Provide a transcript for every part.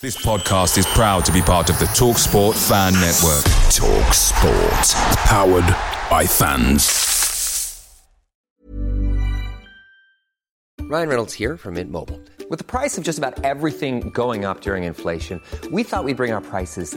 This podcast is proud to be part of the Talk Sport Fan Network. Talk Sport. Powered by fans. Ryan Reynolds here from Mint Mobile. With the price of just about everything going up during inflation, we thought we'd bring our prices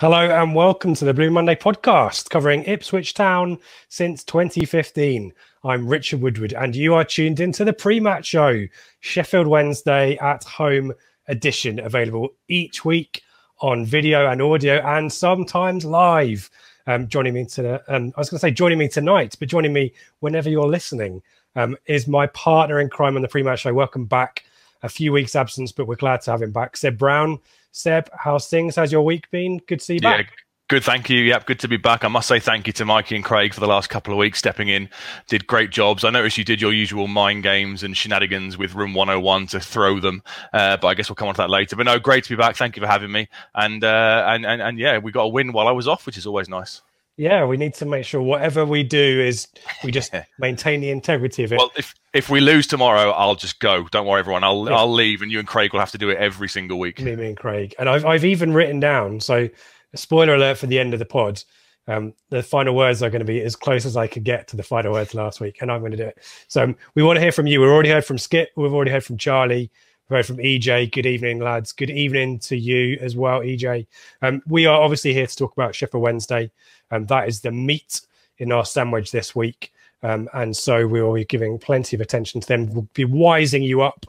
Hello and welcome to the Blue Monday podcast covering Ipswich Town since 2015. I'm Richard Woodward and you are tuned into the pre match show, Sheffield Wednesday at home edition, available each week on video and audio and sometimes live. Um, joining me to, um, I was going to say joining me tonight, but joining me whenever you're listening um, is my partner in crime on the pre match show. Welcome back. A few weeks absence, but we're glad to have him back. Seb Brown. Seb, how's things? How's your week been? Good to see you back. Yeah, good. Thank you. Yep, good to be back. I must say thank you to Mikey and Craig for the last couple of weeks stepping in. Did great jobs. I noticed you did your usual mind games and shenanigans with Room 101 to throw them, uh, but I guess we'll come on to that later. But no, great to be back. Thank you for having me. And uh, and, and and yeah, we got a win while I was off, which is always nice. Yeah, we need to make sure whatever we do is we just maintain the integrity of it. Well, if if we lose tomorrow, I'll just go. Don't worry, everyone. I'll yeah. I'll leave, and you and Craig will have to do it every single week. Me, me and Craig, and I've I've even written down. So, spoiler alert for the end of the pod. Um, the final words are going to be as close as I could get to the final words last week, and I'm going to do it. So um, we want to hear from you. We've already heard from Skip. We've already heard from Charlie. We've from EJ. Good evening, lads. Good evening to you as well, EJ. Um, we are obviously here to talk about Sheffield Wednesday and that is the meat in our sandwich this week. Um, and so we will be giving plenty of attention to them. We'll be wising you up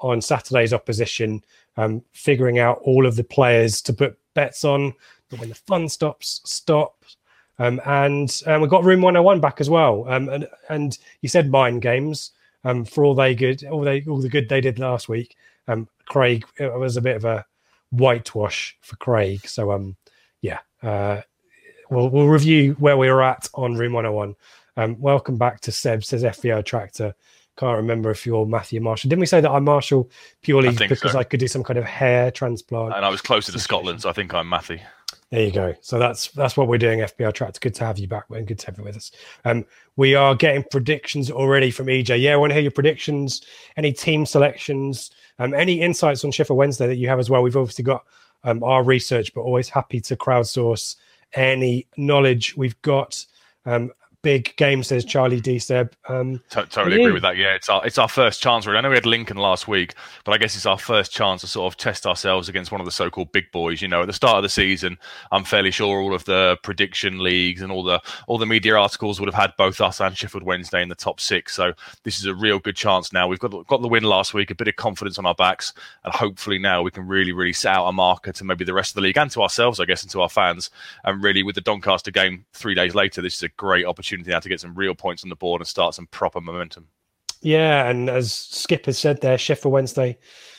on Saturday's opposition, um, figuring out all of the players to put bets on. But when the fun stops, stop. Um, and um, we've got Room 101 back as well. Um, and, and you said mind games um, for all they good, all they all the good they did last week. Um, Craig, it was a bit of a whitewash for Craig. So um, yeah, uh, we'll, we'll review where we were at on Room 101. Um, welcome back to Seb, says FBO Tractor. Can't remember if you're Matthew Marshall. Didn't we say that I'm Marshall purely I because so. I could do some kind of hair transplant? And I was closer to Scotland, so I think I'm Matthew. There you go. So that's that's what we're doing, FBR Tractor. Good to have you back and good to have you with us. Um, we are getting predictions already from EJ. Yeah, I want to hear your predictions, any team selections, um, any insights on Sheffield Wednesday that you have as well. We've obviously got um, our research, but always happy to crowdsource any knowledge we've got. Um, big game, says Charlie D. Seb. Um, totally agree with that. Yeah, it's our it's our first chance. Really, I know we had Lincoln last week, but I guess it's our first chance to sort of test ourselves against one of the so-called big boys. You know, at the start of the season, I'm fairly sure all of the prediction leagues and all the all the media articles would have had both us and Sheffield Wednesday in the top six. So this is a real good chance now. We've got got the win last week, a bit of confidence on our backs, and hopefully now we can really really set out a marker to maybe the rest of the league and to ourselves, I guess, and to our fans. And really, with the Doncaster game three days later, this is a great opportunity opportunity now to get some real points on the board and start some proper momentum. Yeah, and as Skip has said there, Sheffield Wednesday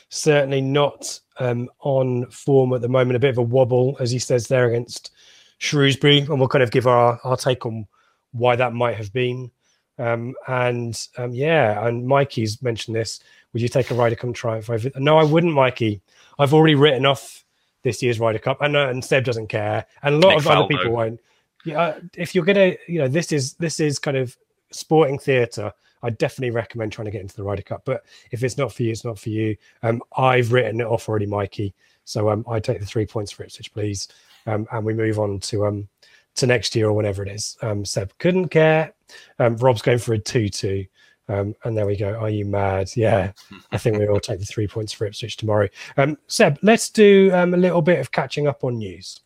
certainly not um, on form at the moment. A bit of a wobble, as he says there, against Shrewsbury, and we'll kind of give our, our take on why that might have been. Um, and um, yeah, and Mikey's mentioned this. Would you take a Ryder Cup triumph over? No, I wouldn't, Mikey. I've already written off this year's Ryder Cup, and, uh, and Seb doesn't care, and a lot Nick of Faldo. other people won't yeah, if you're gonna, you know, this is this is kind of sporting theatre, I definitely recommend trying to get into the Ryder Cup. But if it's not for you, it's not for you. Um, I've written it off already, Mikey. So um, I take the three points for Ipswich, please, um, and we move on to um to next year or whenever it is. Um, Seb couldn't care. Um, Rob's going for a two-two. Um, and there we go. Are you mad? Yeah, I think we all take the three points for Ipswich tomorrow. Um, Seb, let's do um, a little bit of catching up on news.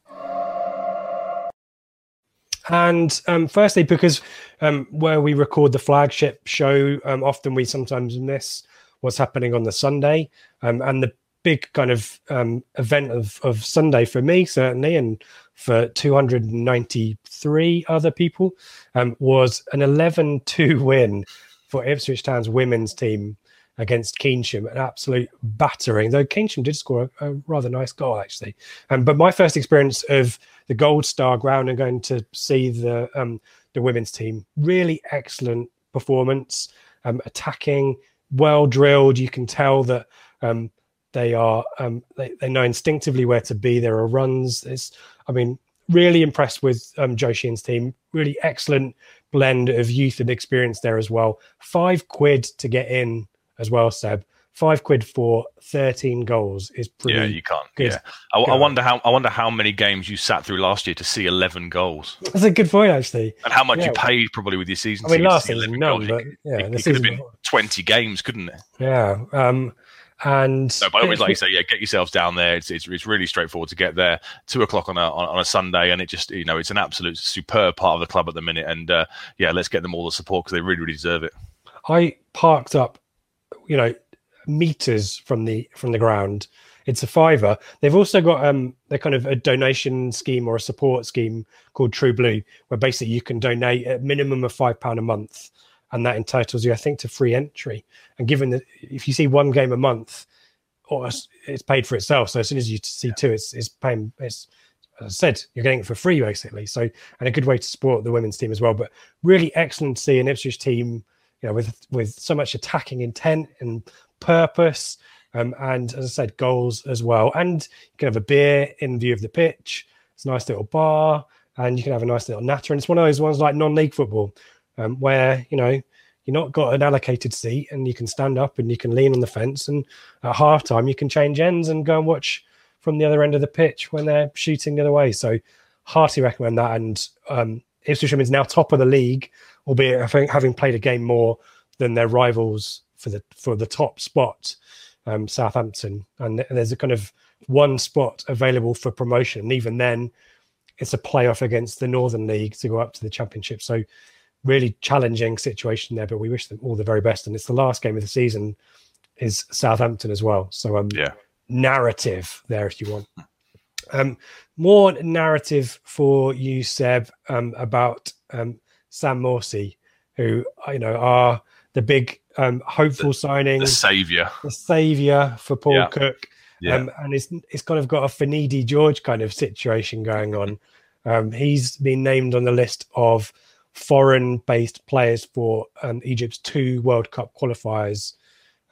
And um, firstly, because um, where we record the flagship show, um, often we sometimes miss what's happening on the Sunday. Um, and the big kind of um, event of, of Sunday for me, certainly, and for 293 other people, um, was an 11 2 win for Ipswich Town's women's team against Keynsham, an absolute battering. Though Keynsham did score a, a rather nice goal, actually. Um, but my first experience of the Gold Star ground and going to see the um, the women's team, really excellent performance, um, attacking, well drilled. You can tell that um, they are um, they, they know instinctively where to be. There are runs. It's, I mean, really impressed with um, Joe team. Really excellent blend of youth and experience there as well. Five quid to get in as well, Seb. Five quid for thirteen goals is pretty. Yeah, you can't. good. Yeah, I, I wonder how I wonder how many games you sat through last year to see eleven goals, That's a good point, actually. and how much you paid probably with your season. I mean, last season, no, goals. but yeah, it, it could have been before. twenty games, couldn't it? Yeah. Um, and so, by all means, like you say, yeah, get yourselves down there. It's, it's it's really straightforward to get there. Two o'clock on a on, on a Sunday, and it just you know it's an absolute superb part of the club at the minute. And uh, yeah, let's get them all the support because they really really deserve it. I parked up, you know, meters from the from the ground. It's a fiver. They've also got um they're kind of a donation scheme or a support scheme called True Blue, where basically you can donate a minimum of five pound a month, and that entitles you, I think, to free entry. And given that if you see one game a month, or it's- it's paid for itself. So as soon as you see two, it's it's paying. It's as I said, you're getting it for free basically. So and a good way to support the women's team as well. But really excellent to see an Ipswich team, you know, with with so much attacking intent and purpose. Um, and as I said, goals as well. And you can have a beer in view of the pitch. It's a nice little bar, and you can have a nice little natter. And it's one of those ones like non-league football, um, where you know you're not got an allocated seat, and you can stand up and you can lean on the fence. And at half time, you can change ends and go and watch from the other end of the pitch when they're shooting the other way. So, heartily recommend that. And um, Ipswich is now top of the league, albeit I think having played a game more than their rivals for the for the top spot, um, Southampton. And there's a kind of one spot available for promotion. And even then, it's a playoff against the Northern League to go up to the Championship. So, really challenging situation there. But we wish them all the very best. And it's the last game of the season is Southampton as well. So, um, Yeah. narrative there if you want. Um, more narrative for you, Seb, um, about um, Sam Morsy, who you know are the big um, hopeful signing, The saviour. the savior for Paul Yeah. Cook, Yeah. um, and it's it's kind of got a Finidi George kind of situation going on. Um, he's been named on the list of foreign-based players for um, Egypt's two World Cup qualifiers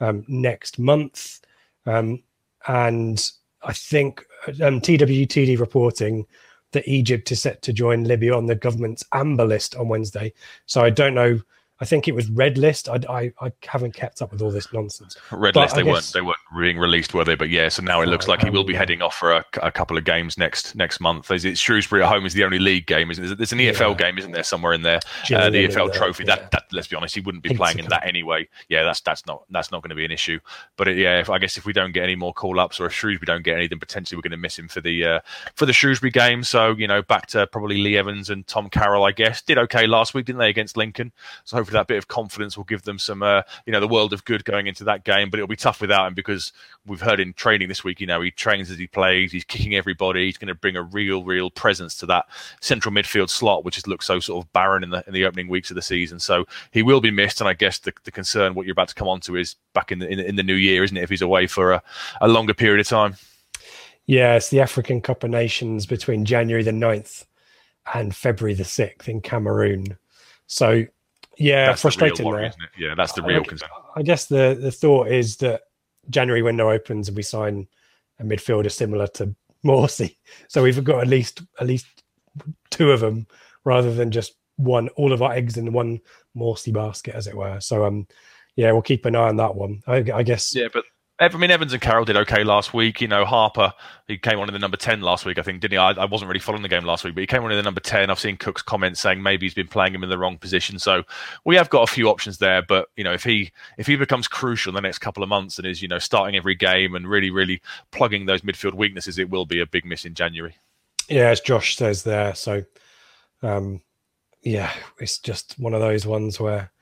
um, next month, um, and I think um, TWTD reporting that Egypt is set to join Libya on the government's amber list on Wednesday. So I don't know. I think it was red list. I, I, I haven't kept up with all this nonsense. Red But list. I They weren't. They weren't being released, were they? But yeah. So now it looks like he will be um, heading off for a, a couple of games next next month. Is it Shrewsbury at home? Is the only league game? Isn't it? There's an EFL Yeah. game, isn't there, somewhere in there? Uh, the EFL Trophy. yeah. That, that let's be honest, he wouldn't be playing in that anyway. Yeah, that's that's not that's not going to be an issue. But it, yeah, if, I guess if we don't get any more call ups or if Shrewsbury don't get any, then potentially we're going to miss him for the uh, for the Shrewsbury game. So you know, back to probably Lee Evans and Tom Carroll. I guess did okay last week, didn't they, against Lincoln? So hopefully that bit of confidence will give them some, uh, you know, the world of good going into that game. But it'll be tough without him because we've heard in training this week, you know, he trains as he plays. He's kicking everybody. He's going to bring a real, real presence to that central midfield slot, which has looked so sort of barren in the in the opening weeks of the season. So he will be missed. And I guess the, the concern, what you're about to come on to, is back in the in, in the new year, isn't it? If he's away for a, a longer period of time. Yeah, it's the African Cup of Nations between January the 9th and February the 6th in Cameroon. So, yeah, That's the real frustrating worry, there. isn't it? Yeah, that's the real think- concern. I guess the, the thought is that January window opens and we sign a midfielder similar to Morsy. So we've got at least at least two of them rather than just one all of our eggs in one Morsy basket, as it were. So um, yeah, we'll keep an eye on that one. I, I guess. Yeah, but I mean, Evans and Carroll did okay last week. You know, Harper, he came on in the number 10 last week, I think, didn't he? I, I, wasn't really following the game last week, but he came on in the number 10. I've seen Cook's comments saying maybe he's been playing him in the wrong position. So we have got a few options there. But, you know, if he if he becomes crucial in the next couple of months and is, you know, starting every game and really, really plugging those midfield weaknesses, it will be a big miss in January. Yeah, as Josh says there. So, um, yeah, it's just one of those ones where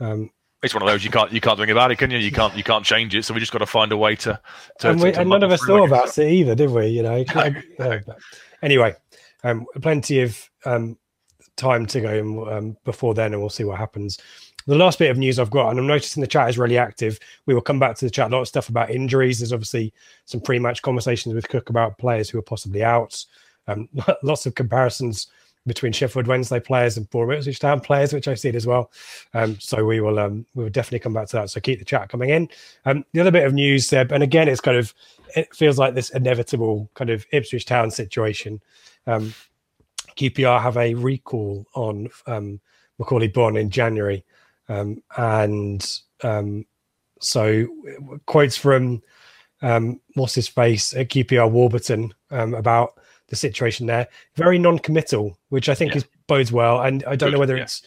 um, it's one of those you can't you can't do anything about it, can you? You can't you can't change it. So we just got to find a way to. to and, we, to, and none of us thought about it either, did we? You know. yeah, anyway, um, plenty of um, time to go um, before then, and we'll see what happens. The last bit of news I've got, and I'm noticing the chat is really active. We will come back to the chat. A lot of stuff about injuries. There's obviously some pre-match conversations with Cook about players who are possibly out. Um, lots of comparisons between Sheffield Wednesday players and Bournemouth Town players, which I've seen as well. Um, so we will um, we will definitely come back to that. So keep the chat coming in. Um, the other bit of news, Seb, and again, it's kind of it feels like this inevitable kind of Ipswich Town situation. Um, QPR have a recall on um, Macauley Bonne in January, um, and so quotes from what's his face at QPR Warburton about the situation there. Very non-committal, which I think yeah. is bodes well. And I don't Good, know whether yeah. it's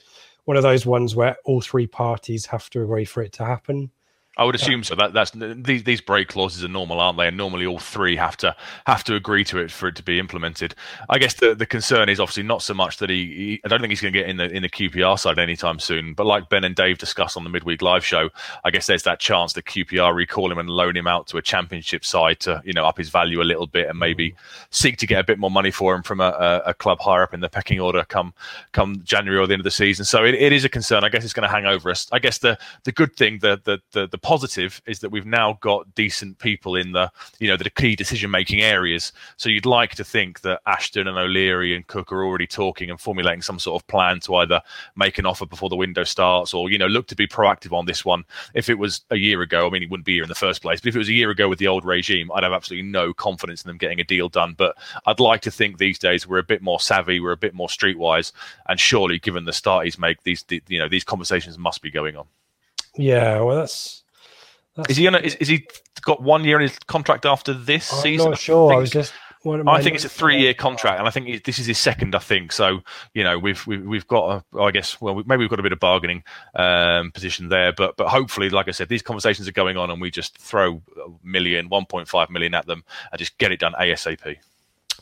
one of those ones where all three parties have to agree for it to happen. I would assume so. That that's these these break clauses are normal, aren't they? And normally all three have to have to agree to it for it to be implemented. I guess the, the concern is obviously not so much that he, he I don't think he's going to get in the in the QPR side anytime soon. But like Ben and Dave discussed on the midweek live show, I guess there's that chance that QPR recall him and loan him out to a championship side to you know up his value a little bit and maybe mm. seek to get a bit more money for him from a, a, a club higher up in the pecking order come come January or the end of the season. So it, it is a concern. I guess it's going to hang over us. I guess the the good thing, the the the, the positive is that we've now got decent people in the you know the key decision making areas. So you'd like to think that Ashton and O'Leary and Cook are already talking and formulating some sort of plan to either make an offer before the window starts or you know look to be proactive on this one. If it was a year ago, I mean, he wouldn't be here in the first place. But if it was a year ago with the old regime, I'd have absolutely no confidence in them getting a deal done. But I'd like to think these days we're a bit more savvy, we're a bit more streetwise, and surely, given the start he's made, these you know these conversations must be going on. Yeah, well, that's is he gonna? Is, is, he got one year in his contract after this I'm season? Not sure. I, think, I was just. I think it's a three-year contract, and I think this is his second. I think so. You know, we've we've, we've got. A, I guess. Well, maybe we've got a bit of bargaining um, position there, but but hopefully, like I said, these conversations are going on, and we just throw a million, 1.5 million at them, and just get it done asap.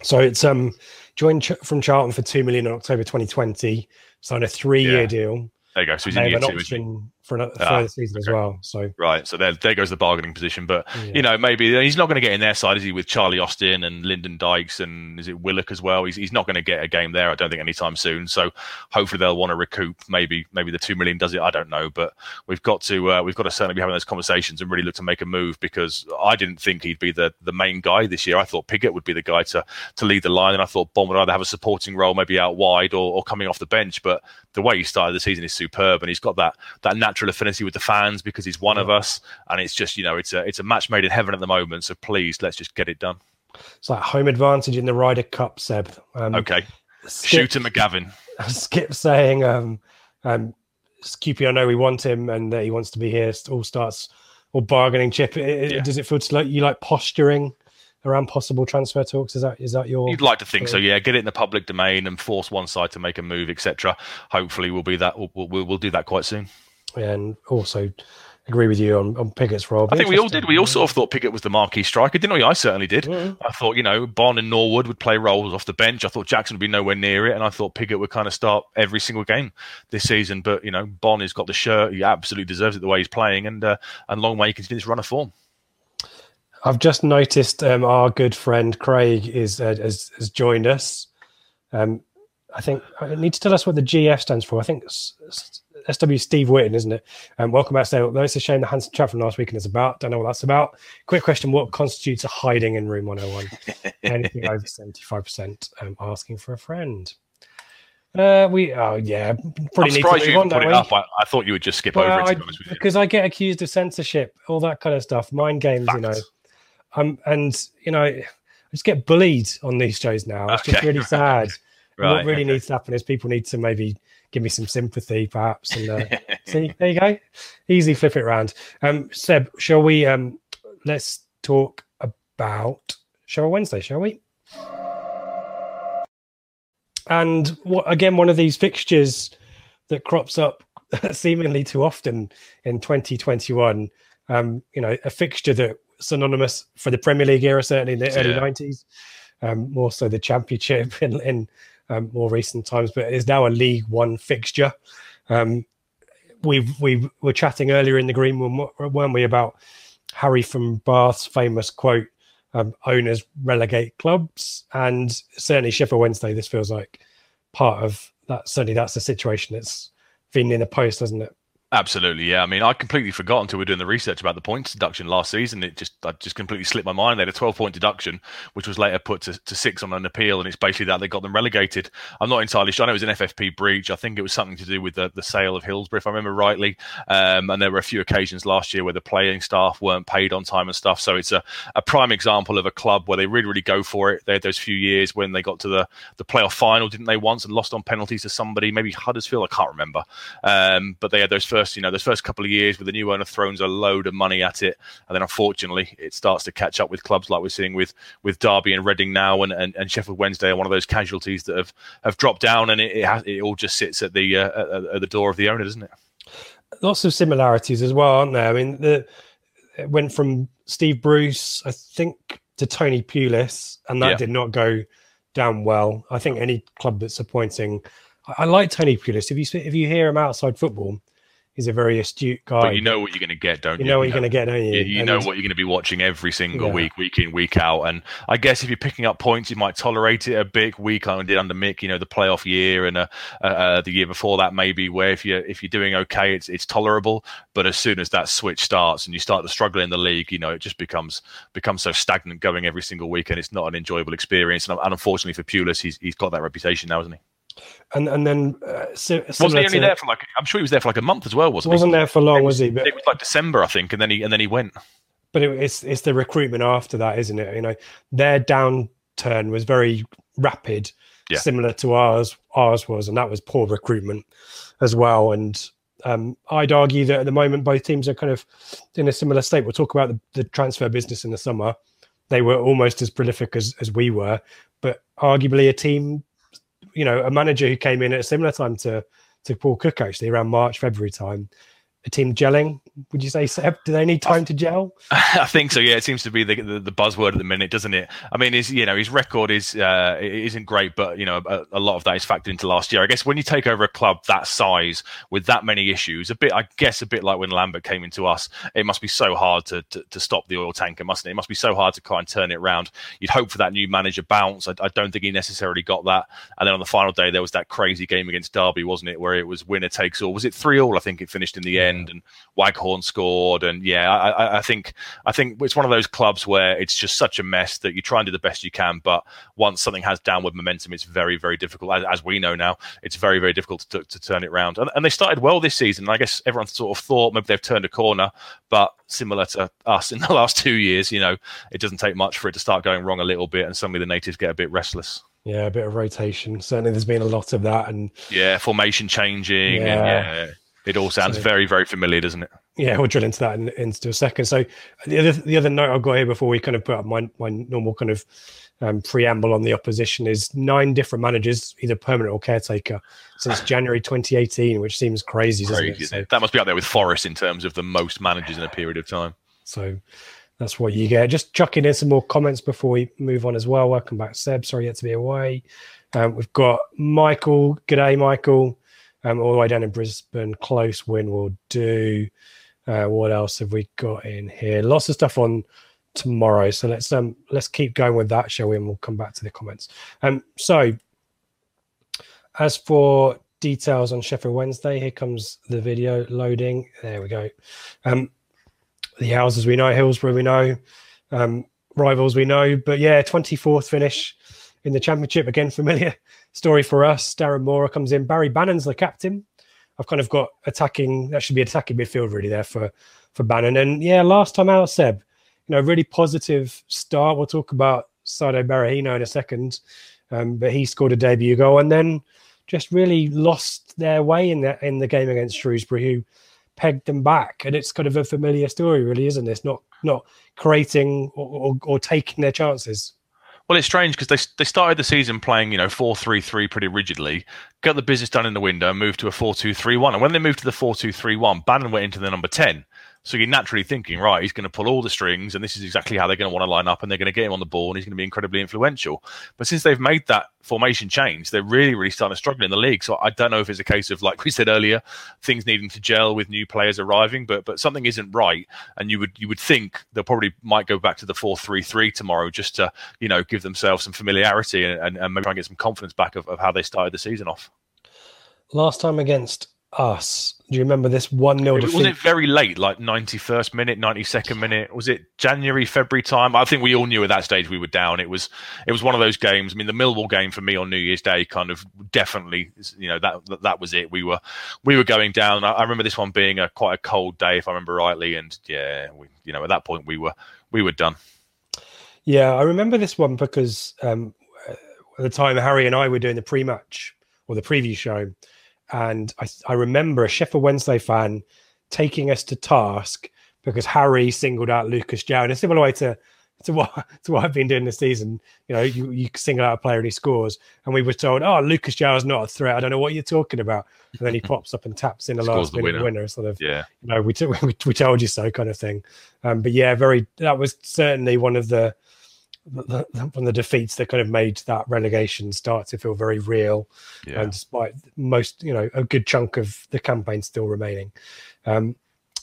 So it's um joined ch- from Charlton for two million in October 2020, signed a three-year yeah. deal. There you go. So he's in year two. Option for another ah, further season okay. as well. So right, so there, there goes the bargaining position. But yeah. you know, maybe he's not going to get in their side, is he? With Charlie Austin and Lyndon Dykes and is it Willock as well? He's, he's not going to get a game there. I don't think anytime soon. So hopefully they'll want to recoup. Maybe maybe the two million does it. I don't know, but we've got to uh, we've got to certainly be having those conversations and really look to make a move because I didn't think he'd be the the main guy this year. I thought Pigott would be the guy to to lead the line, and I thought Bonne would either have a supporting role, maybe out wide or, or coming off the bench. But the way he started the season is superb, and he's got that that natural affinity with the fans because he's one yeah. of us, and it's just you know it's a it's a match made in heaven at the moment. So please, let's just get it done. It's like home advantage in the Ryder Cup, Seb. Um, okay, Skip, Shooter McGavin. Skip saying, um, um, QPR know we want him and that he wants to be here. All starts or bargaining chip. It, yeah. Does it feel like you like posturing? Around possible transfer talks? Is that is that your? You'd like to think so, yeah. Get it in the public domain and force one side to make a move, etc. Hopefully, we'll be that. We'll, we'll, we'll do that quite soon and also agree with you on, on Pigott's role. I think we all did. We all sort of thought Pigott was the marquee striker, didn't we? I certainly did. Mm. I thought, you know, Bonne and Norwood would play roles off the bench. I thought Jackson would be nowhere near it, and I thought Pigott would kind of start every single game this season. But you know, Bonne has got the shirt; he absolutely deserves it the way he's playing, and uh, and long way he continues to run a form. I've just noticed um, our good friend Craig is uh, has, has joined us. Um, I think I need to tell us what the GF stands for. I think SW Steve Witten, isn't it? Um, welcome back. So, though it's a shame the Hanson chat from last weekend is about. Don't know what that's about. Quick question: What constitutes a hiding in room 101? Anything over 75% um, asking for a friend. Uh, we oh yeah, pretty. I'm surprised you on, put it up. I, I, thought you would just skip well, over it. I, because I get accused of censorship, all that kind of stuff, mind games, Fact. you know. Um, and you know, I just get bullied on these shows now. It's okay. just really sad. what really okay. needs to happen is people need to maybe give me some sympathy, perhaps. And uh, see, there you go. Easy flip it around. Um, Seb, shall we? Um, let's talk about Show Wednesday, shall we? And what again? One of these fixtures that crops up seemingly too often in 2021. Um, you know, a fixture that synonymous for the Premier League era, certainly in the early 90s, um, more so the Championship in, in um, more recent times, but it is now a League One fixture. Um, we we were chatting earlier in the green room, weren't we, about Harry from Bath's famous quote: um, "Owners relegate clubs," and certainly Sheffield Wednesday. This feels like part of that. Certainly, that's the situation that's been in the post, doesn't it? Absolutely, yeah. I mean, I completely forgot until we were doing the research about the points deduction last season. It just, I just completely slipped my mind. They had a 12 point deduction, which was later put to, to six on an appeal, and it's basically that they got them relegated. I'm not entirely sure. I know it was an FFP breach. I think it was something to do with the, the sale of Hillsborough, if I remember rightly. Um, and there were a few occasions last year where the playing staff weren't paid on time and stuff. So it's a, a prime example of a club where they really, really go for it. They had those few years when they got to the, the playoff final, didn't they, once and lost on penalties to somebody, maybe Huddersfield, I can't remember. Um, but they had those first, you know, those first couple of years where the new owner throws a load of money at it, and then unfortunately it starts to catch up with clubs like we're seeing with with Derby and Reading now, and, and, and Sheffield Wednesday are one of those casualties that have, have dropped down, and it it, has, it all just sits at the uh, at, at the door of the owner, doesn't it? lots of similarities as well, aren't there? I mean, the it went from Steve Bruce, I think, to Tony Pulis, and that Yeah. did not go down well. I think any club that's appointing, I, I like Tony Pulis. If you if you hear him outside football, he's a very astute guy. But you know what you're going to get, don't You you? know what you're going to get, don't you? You, you know what you're going to be watching every single Yeah. week, week in, week out. And I guess if you're picking up points, you might tolerate it a bit. We kind of did under Mick, you know, the playoff year and uh, uh, uh, the year before that, maybe where if you're if you're doing okay, it's it's tolerable. But as soon as that switch starts and you start to struggle in the league, you know, it just becomes becomes so stagnant going every single week, and it's not an enjoyable experience. And, and unfortunately for Pulis, he's he's got that reputation now, hasn't he? And and then uh, si- Wasn't he only to- there for like? I'm sure he was there for like a month as well, wasn't, wasn't he? there for long, was he? But It was like December, I think, and then he and then he went. but it, it's it's the recruitment after that, isn't it? You know, their downturn was very rapid, Yeah. similar to ours. Ours was, and that was poor recruitment as well. And um, I'd argue that at the moment both teams are kind of in a similar state. We'll talk about the, the transfer business in the summer. They were almost as prolific as as we were, but arguably a team, you know, a manager who came in at a similar time to to Paul Cook actually around March February time. A team gelling. Would you say, Seb? Do they need time to gel? I think so. Yeah, it seems to be the, the, the buzzword at the minute, doesn't it? I mean, his you know his record is uh, isn't great, but you know a, a lot of that is factored into last year. I guess when you take over a club that size with that many issues, a bit I guess a bit like when Lambert came into us, it must be so hard to to, to stop the oil tanker, mustn't it? It must be so hard to and turn it around. You'd hope for that new manager bounce. I, I don't think he necessarily got that. And then on the final day, there was that crazy game against Derby, wasn't it, where it was winner takes all? Was it three all? I think it finished in the end, and Waghorn scored. And yeah, I, I, I think I think it's one of those clubs where it's just such a mess that you try and do the best you can, but once something has downward momentum, it's very very difficult. As, as we know now, it's very very difficult to, to turn it around. And, and they started well this season. I guess everyone sort of thought maybe they've turned a corner, but similar to us in the last two years, you know, it doesn't take much for it to start going wrong a little bit, and suddenly the natives get a bit restless. Yeah, a bit of rotation. Certainly, there's been a lot of that, and Yeah, formation changing, and Yeah. It all sounds So- very very familiar, doesn't it? yeah, we'll drill into that in, into a second. So, the other the other note I've got here before we kind of put up my my normal kind of um, preamble on the opposition is nine different managers, either permanent or caretaker, since January 2018, which seems crazy, doesn't Crazy, So? That must be up there with Forest in terms of the most managers in a period of time. so that's what you get. Just chucking in some more comments before we move on as well. Welcome back, Seb. Sorry you had to be away. Um, we've got Michael. G'day, Michael. Um, all the way down in Brisbane. Close win will do. Uh, what else have we got in here? Lots of stuff on tomorrow. So let's um let's keep going with that, shall we? And we'll come back to the comments. Um, so as for details on Sheffield Wednesday, here comes the video loading. There we go. Um, the houses we know, Hillsborough we know, um, rivals we know, but yeah, 24th finish in the championship again. Familiar story for us. Darren Moore comes in. Barry Bannan's the captain. I've kind of got attacking. That should be attacking midfield really there for for Bannan. And yeah, last time out, Seb, you know, really positive start. We'll talk about Saido Berahino in a second. um, but he scored a debut goal and then just really lost their way in the in the game against Shrewsbury, who pegged them back. And it's kind of a familiar story, really, isn't it? It's not not creating or, or, or taking their chances. Well, it's strange because they they started the season playing, you know, four three three pretty rigidly, got the business done in the window, moved to a four two three one. And when they moved to the four two three one, Bannan went into the number ten. So you're naturally thinking, right, he's going to pull all the strings, and this is exactly how they're going to want to line up, and they're going to get him on the ball, and he's going to be incredibly influential. But since they've made that formation change, they're really, really starting to struggle in the league. So I don't know if it's a case of, like we said earlier, things needing to gel with new players arriving, but but something isn't right, and you would you would think they'll probably might go back to the four three three tomorrow just to you know give themselves some familiarity and, and, and maybe try and get some confidence back of, of how they started the season off. Last time against us. Do you remember this 1 0 defeat? Was it very late, like 91st minute, 92nd minute? Was it January, February time? I think we all knew at that stage we were down. It was it was one of those games. I mean, the Millwall game for me on New Year's Day kind of definitely, you know, that that, that was it. We were we were going down. I, I, remember this one being a quite a cold day, if I remember rightly, and yeah, we, you know, at that point we were we were done. Yeah, I remember this one because um, at the time Harry and I were doing the pre-match or the preview show and I, I remember a Sheffield Wednesday fan taking us to task because Harry singled out Lucas João in a similar way to to what to what I've been doing this season. You know, you, you single out a player and he scores, and we were told, "Oh, Lucas João is not a threat. I don't know what you're talking about." And then he pops up and taps in the last minute winner. winner. Sort of, yeah. You know, we, t- we we told you so kind of thing. Um, but yeah, very. That was certainly one of the the, the, the defeats that kind of made that relegation start to feel very real. Yeah. And despite most, you know, a good chunk of the campaign still remaining. Um,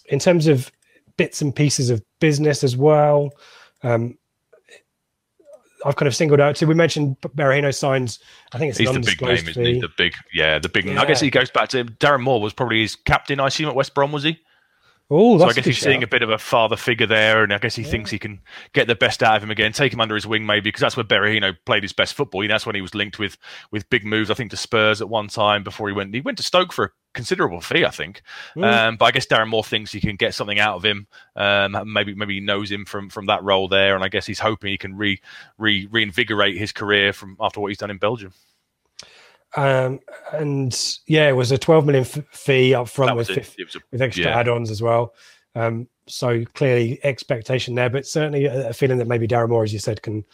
in terms of bits and pieces of business as well, um, I've kind of singled out. So we mentioned Berahino signs. I think it's he's the big name, isn't he? The big, yeah, the big. Yeah. I guess he goes back to Darren Moore was probably his captain. I assume at West Brom was he? Oh, so I guess he's seeing a bit of a father figure there, and I guess he yeah. thinks he can get the best out of him again, take him under his wing, maybe because that's where Berahino played his best football. You know, that's when he was linked with with big moves. I think to Spurs at one time before he went. He went to Stoke for a considerable fee, I think. Mm. Um, but I guess Darren Moore thinks he can get something out of him. Um, maybe maybe he knows him from from that role there, and I guess he's hoping he can re, re reinvigorate his career from after what he's done in Belgium. Um, and yeah, it was a 12 million f- fee up front with, a, with extra yeah. add-ons as well. Um, so clearly expectation there, but certainly a, a feeling that maybe Darren Moore, as you said, can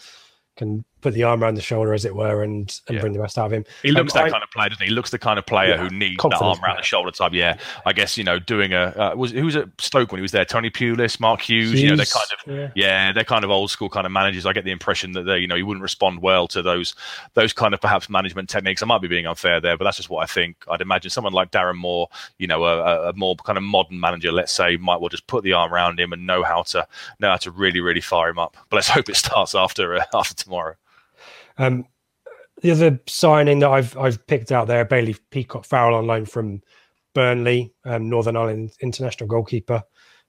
can put the arm around the shoulder, as it were, and, and yeah. bring the best out of him. He looks um, that I, kind of player, doesn't he? He looks the kind of player yeah, who needs that arm around the shoulder type. Yeah, I guess you know, doing a uh, was who was at Stoke when he was there? Tony Pulis, Mark Hughes. Hughes you know, they're kind of yeah. yeah. they're kind of old school kind of managers. I get the impression that they, you know, he wouldn't respond well to those those kind of perhaps management techniques. I might be being unfair there, but that's just what I think. I'd imagine someone like Darren Moore, you know, a, a more kind of modern manager, let's say, might well just put the arm around him and know how to know how to really really fire him up. But let's hope it starts after uh, after tomorrow. Um, the other signing that I've I've picked out there, Bailey Peacock Farrell on loan from Burnley, um, Northern Ireland international goalkeeper.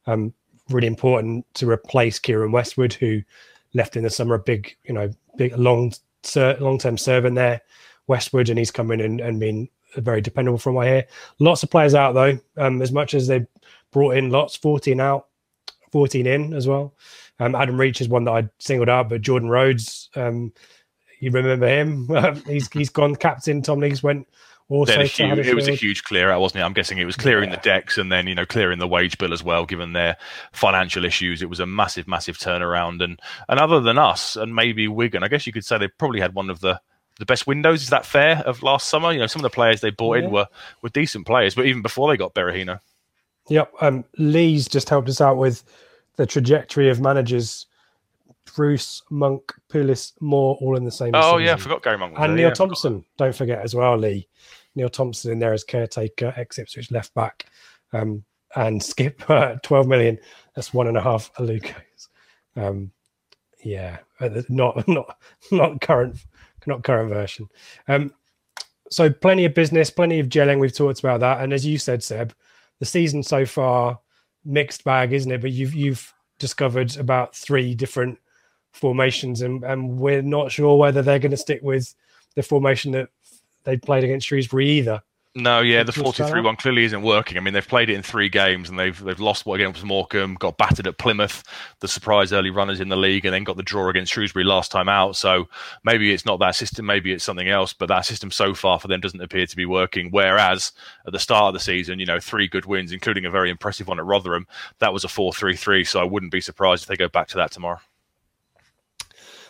Um, really important to replace Keiren Westwood, who left in the summer. A big, you know, big long long term servant there, Westwood, and he's coming in and been very dependable from what hear. Lots of players out though. Um, as much as they brought in lots, fourteen out, fourteen in as well. Um, Adam Reach is one that I singled out, but Jordan Rhodes. Um, you remember him? he's he's gone. Captain Tom Lees went also. Huge, it was a huge clear out, wasn't it? I'm guessing it was clearing yeah. the decks and then you know clearing the wage bill as well. Given their financial issues, it was a massive, massive turnaround. And and other than us and maybe Wigan, I guess you could say they probably had one of the the best windows. Is that fair? Of last summer, you know, some of the players they bought yeah. in were were decent players, but even before they got Berahino. Yep. Um, Lee's just helped us out with the trajectory of managers Bruce, Monk, Pulis, Moore, all in the same. Oh season. yeah, I forgot Gary Monk. and there, Neil yeah, Thompson. Don't forget as well, Lee. Neil Thompson in there as caretaker, ex Ipswich left back, um, and Skip uh, twelve million. That's one and a half Aluko's. Um, yeah, uh, not not not current, not current version. Um, so plenty of business, plenty of gelling. We've talked about that, and as you said, Seb, the season so far mixed bag, isn't it? But you've you've discovered about three different formations, and, and we're not sure whether they're going to stick with the formation that they played against Shrewsbury either. No, yeah, the Just 4 3 1 clearly isn't working. I mean, they've played it in three games and they've they've lost what against Morecambe, got battered at Plymouth, the surprise early runners in the league, and then got the draw against Shrewsbury last time out. So maybe it's not that system, maybe it's something else, but that system so far for them doesn't appear to be working. Whereas at the start of the season, you know, three good wins, including a very impressive one at Rotherham, that was a 4 3 3. So I wouldn't be surprised if they go back to that tomorrow.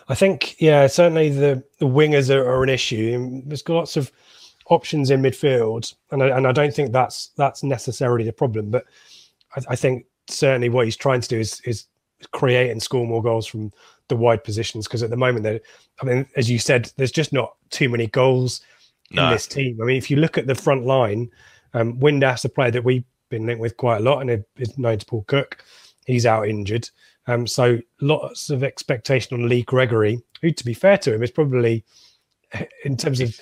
I think, yeah, certainly the, the wingers are, are an issue. There's got lots of options in midfield, and I, and I don't think that's that's necessarily the problem. But I, I think certainly what he's trying to do is is create and score more goals from the wide positions because at the moment, that I mean, as you said, there's just not too many goals No. in this team. I mean, if you look at the front line, um, Windass, a player that we've been linked with quite a lot, and is known to Paul Cook, he's out injured. Um, so lots of expectation on Lee Gregory, who, to be fair to him, is probably in terms of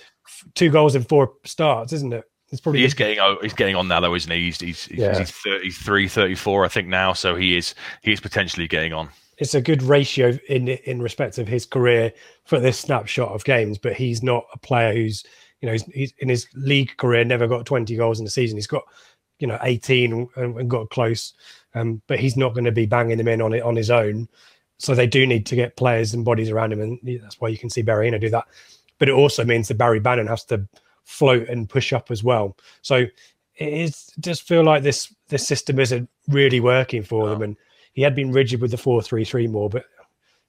two goals in four starts, isn't it? It's probably He is getting oh, he's getting on now though, isn't he? He's he's, Yeah. he's 33, 34, I think now, so he is he is potentially getting on. it's a good ratio in in respect of his career for this snapshot of games, but he's not a player who's you know he's, he's in his league career never got 20 goals in a season. He's got you know 18 and, and got close, um, but he's not going to be banging them in on it on his own. So they do need to get players and bodies around him, and that's why you can see Barry do that. But it also means that Barry Bannan has to float and push up as well. So it is just feel like this this system isn't really working for them, and he had been rigid with the four three three more, but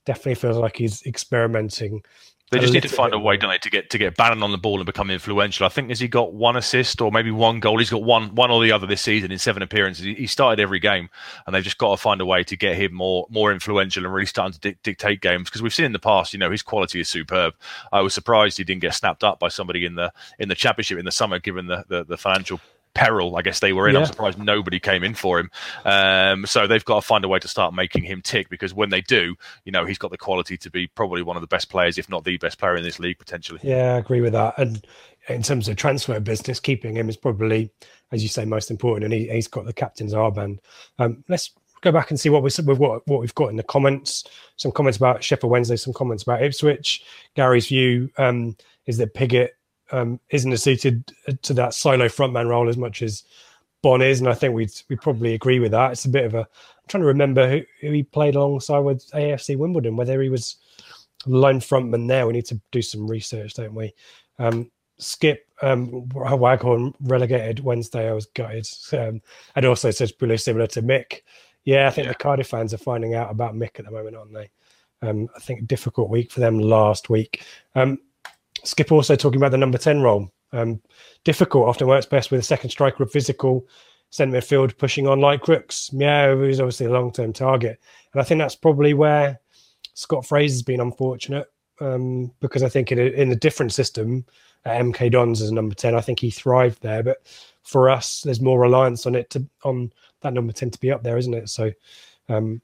definitely feels like he's experimenting. They just need to find a way, don't they, to get to get Bannan on the ball and become influential. I think has he got one assist or maybe one goal? He's got one one or the other this season in seven appearances. He, he started every game, and they've just got to find a way to get him more more influential and really starting to dic- dictate games. Because we've seen in the past, you know, his quality is superb. I was surprised he didn't get snapped up by somebody in the in the championship in the summer, given the the, the financial peril I guess they were in. I'm surprised nobody came in for him. Um, so they've got to find a way to start making him tick because when they do, you know, he's got the quality to be probably one of the best players, if not the best player in this league potentially. Yeah, I agree with that. And in terms of transfer business, keeping him is probably, as you say, most important. And he, he's got the captain's armband. Um, let's go back and see what we with what what we've got in the comments. Some comments about Sheffield Wednesday, some comments about Ipswich. Gary's view um, is that Piggott um, isn't as suited to that solo frontman role as much as Bonne is, and I think we'd we probably agree with that. It's a bit of a. I'm trying to remember who, who he played alongside with AFC Wimbledon, whether he was lone frontman there. We need to do some research, don't we? Um, Skip um, Waghorn relegated Wednesday. I was gutted. Um, and also says pretty similar to Mick. Yeah, I think the Cardiff fans are finding out about Mick at the moment, aren't they? Um, I think difficult week for them last week. Um, Skip also talking about the number 10 role. Um, difficult often works best with a second striker of physical centre midfield pushing on like Crooks. Yeah, who's obviously a long term target. And I think that's probably where Scott Fraser's been unfortunate um, because I think in a, in a different system, at MK Dons as a number 10, I think he thrived there. But for us, there's more reliance on it to on that number 10 to be up there, isn't it? So um,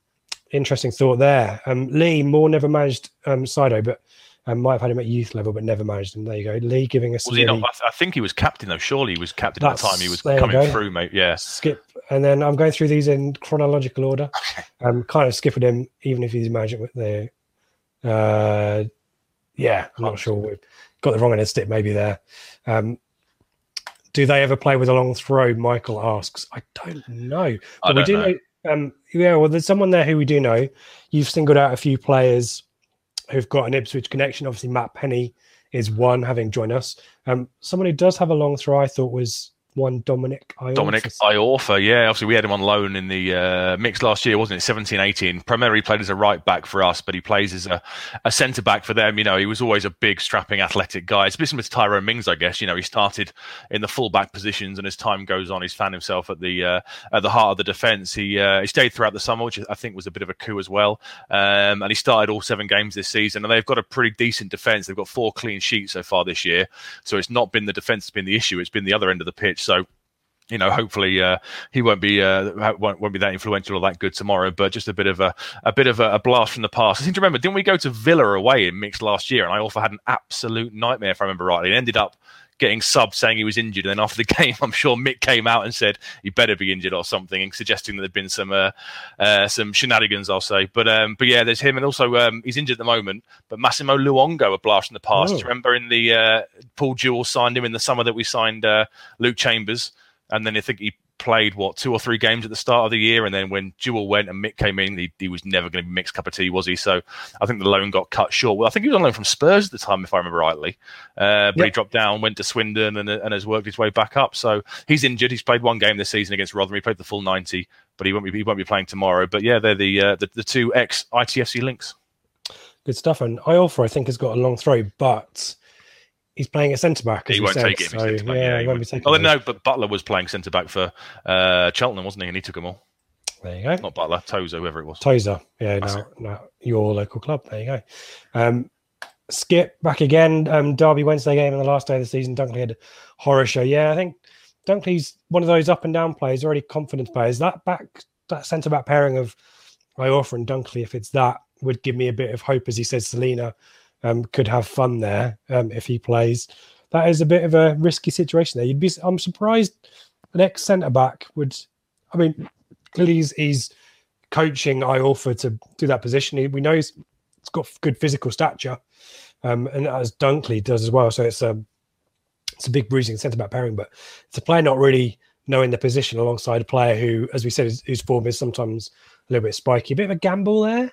interesting thought there. Um, Lee, more never managed um, Saido, but um, might have had him at youth level, but never managed him. There you go. Lee giving us Was he not? I, th- I think he was captain though. Surely he was captain at the time he was coming through, mate. Yeah. skip, and then I'm going through these in chronological order. I'm kind of skipping him, even if he's managed with the. Uh, yeah, I'm not sure. We've got the wrong end of the stick maybe there. Um, do they ever play with a long throw? Michael asks. I don't know, but we don't do know. know. Um, yeah, well, there's someone there who we do know. You've singled out a few players who've got an Ipswich connection. Obviously, Matt Penney is one, having joined us. Um, someone who does have a long throw, I thought was one Dominic. Iorfa. Dominic Iorfa, yeah, obviously we had him on loan in the uh, Mick's last year, wasn't it? 17 18. Primarily played as a right back for us, but he plays as a, a centre back for them. You know, he was always a big, strapping, athletic guy. It's similar to Tyrone Mings, I guess. You know, he started in the full back positions, and as time goes on, he's found himself at the uh, at the heart of the defence. He uh, he stayed throughout the summer, which I think was a bit of a coup as well. Um, and he started all seven games this season, and they've got a pretty decent defence. They've got four clean sheets so far this year, so it's not been the defence that's been the issue; it's been the other end of the pitch. So you know, hopefully uh, he won't be uh, won't, won't be that influential or that good tomorrow. But just a bit of a a bit of a, a blast from the past. I seem to remember, didn't we go to Villa away in Mick's last year? And I also had an absolute nightmare, if I remember rightly. It ended up getting subbed saying he was injured. And then after the game, I'm sure Mick came out and said he better be injured or something, and suggesting that there'd been some uh, uh, some shenanigans, I'll say. But um, but yeah, there's him, and also um, he's injured at the moment. But Massimo Luongo, a blast in the past. Oh. Remember in the uh, Paul Jewell signed him in the summer that we signed uh, Luke Chambers, and then I think he played what two or three games at the start of the year, and then when Jewell went and Mick came in, he, he was never going to be Mick's cup of tea, was he? So I think the loan got cut short. Well, I think he was on loan from Spurs at the time, if I remember rightly, uh, but he dropped down, went to Swindon, and, and has worked his way back up. So he's injured. He's played one game this season against Rotherham. He played the full ninety, but he won't be he won't be playing tomorrow. But yeah, they're the uh, the, the two ex ITFC links. Good stuff. And Iorfa, I think, has got a long throw, but he's playing at centre back. as He won't said, take it. if he's so, centre yeah, he won't be taking. Oh no, but Butler was playing centre back for uh, Cheltenham, wasn't he? And he took them all. There you go. Not Butler, Tozer, whoever it was. Tozer, yeah, now, now your local club. There you go. Um, Skip back again. Um, Derby Wednesday game on the last day of the season. Dunkley had a horror show. Yeah, I think Dunkley's one of those up and down players, already confidence players. That back, that centre back pairing of Iorfa and Dunkley, if it's that, would give me a bit of hope. As he says, Celina um, could have fun there um, if he plays. That is a bit of a risky situation there. You'd be. I'm surprised an ex centre back would. I mean, clearly he's, he's coaching Iorfa to do that position. He, we know he's, he's got good physical stature, um, and as Dunkley does as well. So it's a it's a big bruising centre back pairing, but it's a player not really knowing the position alongside a player who, as we said, whose form is sometimes a little bit spiky. A bit of a gamble there.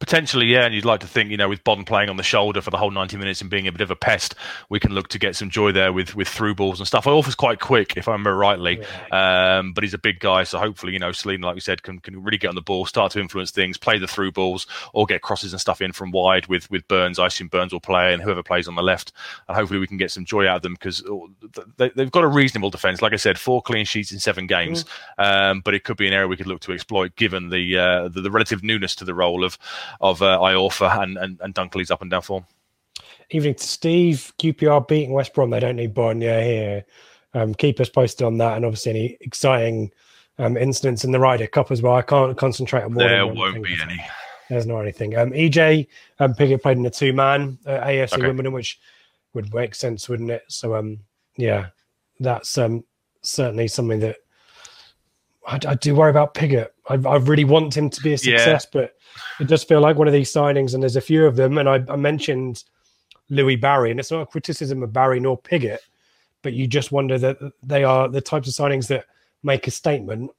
Potentially, yeah, and you'd like to think, you know, with Bonne playing on the shoulder for the whole 90 minutes and being a bit of a pest, we can look to get some joy there with with through balls and stuff. Iorfa's quite quick, if I remember rightly, um, but he's a big guy, so hopefully, you know, Celina, like we said, can, can really get on the ball, start to influence things, play the through balls, or get crosses and stuff in from wide with with Burns. I assume Burns will play, and whoever plays on the left, and hopefully we can get some joy out of them because they, they've got a reasonable defence. Like I said, four clean sheets in seven games, um, but it could be an area we could look to exploit given the uh, the, the relative newness to the role of of uh, Iorfa and, and and Dunkley's up and down form. Evening to Steve. QPR beating West Brom. They don't need Bonya here. Um, keep us posted on that, and obviously any exciting um, incidents in the Ryder Cup as well. I can't concentrate on more. There won't be any. There's not anything. Um, EJ um, Pigott played in a two man uh, AFC Okay. Wimbledon, which would make sense, wouldn't it? So, um, yeah, that's um, certainly something that I, I do worry about Pigott. I, I really want him to be a Yeah. success, but it does feel like one of these signings, and there's a few of them. And I, I mentioned Louie Barry, and it's not a criticism of Barry nor Pigott, but you just wonder that they are the types of signings that make a statement,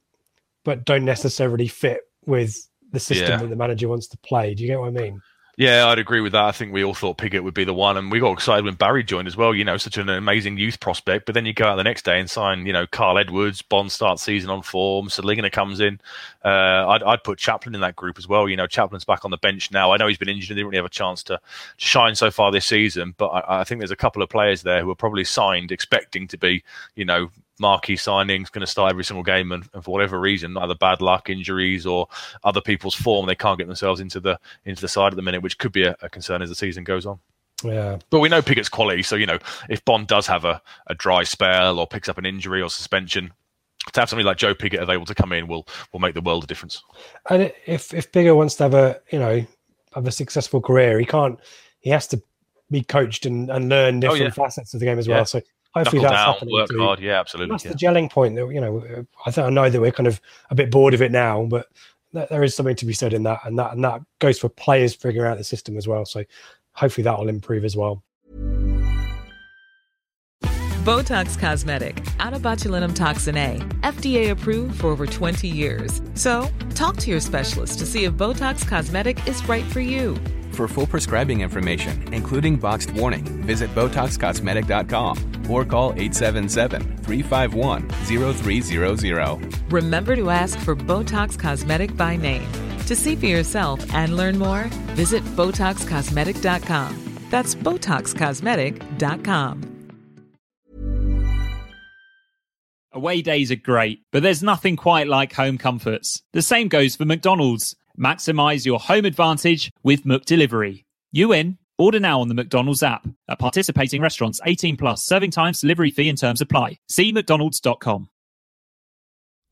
but don't necessarily fit with the system Yeah. that the manager wants to play. Do you get what I mean? Yeah, I'd agree with that. I think we all thought Pigott would be the one, and we got excited when Barry joined as well. You know, such an amazing youth prospect. But then you go out the next day and sign, you know, Kyle Edwards, Bonne starts season on form, Celina comes in. Uh, I'd, I'd put Chaplin in that group as well. You know, Chaplin's back on the bench now. I know he's been injured and didn't really have a chance to, to shine so far this season, but I, I think there's a couple of players there who are probably signed expecting to be, you know, marquee signings, going to start every single game, and, and for whatever reason, either bad luck, injuries, or other people's form, they can't get themselves into the into the side at the minute, which could be a, a concern as the season goes on. Yeah. But we know Pigott's quality, so you know if Bonne does have a, a dry spell or picks up an injury or suspension, to have somebody like Joe Pigott available to come in will will make the world a difference. And if if Bigger wants to have a you know have a successful career, he can't. He has to be coached and, and learn different Oh, yeah. facets of the game as Yeah. well. So hopefully Knuckle that's down, happening. work too. hard. Yeah, absolutely. That's yeah. the gelling point. That you know, I think I know that we're kind of a bit bored of it now, but th- there is something to be said in that, and that and that goes for players figuring out the system as well. So hopefully that will improve as well. Botox Cosmetic, out of botulinum toxin A, FDA approved for over 20 years. So, talk to your specialist to see if Botox Cosmetic is right for you. For full prescribing information, including boxed warning, visit BotoxCosmetic.com or call 877-351-0300. Remember to ask for Botox Cosmetic by name. To see for yourself and learn more, visit BotoxCosmetic.com. That's BotoxCosmetic.com. Away days are great, but there's nothing quite like home comforts. The same goes for McDonald's. Maximize your home advantage with McDelivery. You in? Order now on the McDonald's app. At participating restaurants, 18 plus, serving times, delivery fee and terms apply. See mcdonalds.com.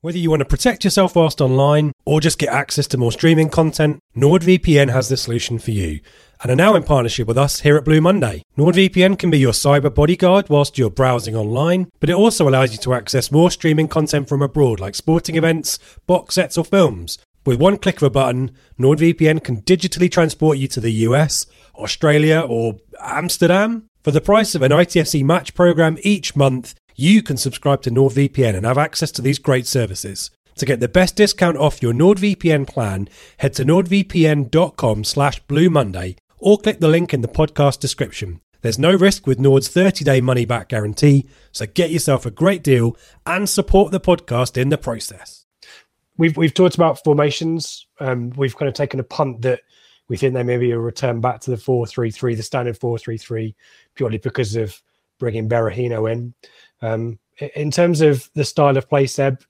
Whether you want to protect yourself whilst online or just get access to more streaming content, NordVPN has the solution for you. and are now in partnership with us here at Blue Monday. NordVPN can be your cyber bodyguard whilst you're browsing online, but it also allows you to access more streaming content from abroad like sporting events, box sets, or films. With one click of a button, NordVPN can digitally transport you to the US, Australia, or Amsterdam. For the price of an ITFC match program each month, you can subscribe to NordVPN and have access to these great services. To get the best discount off your NordVPN plan, head to nordvpn.com slash Blue Monday or click the link in the podcast description. There's no risk with Nord's 30-day money-back guarantee, so get yourself a great deal and support the podcast in the process. We've we've talked about formations. Um, we've kind of taken a punt that we think they may be a return back to the 4-3-3, the standard 4-3-3, purely because of bringing Berahino in. Um, in terms of the style of play, Seb,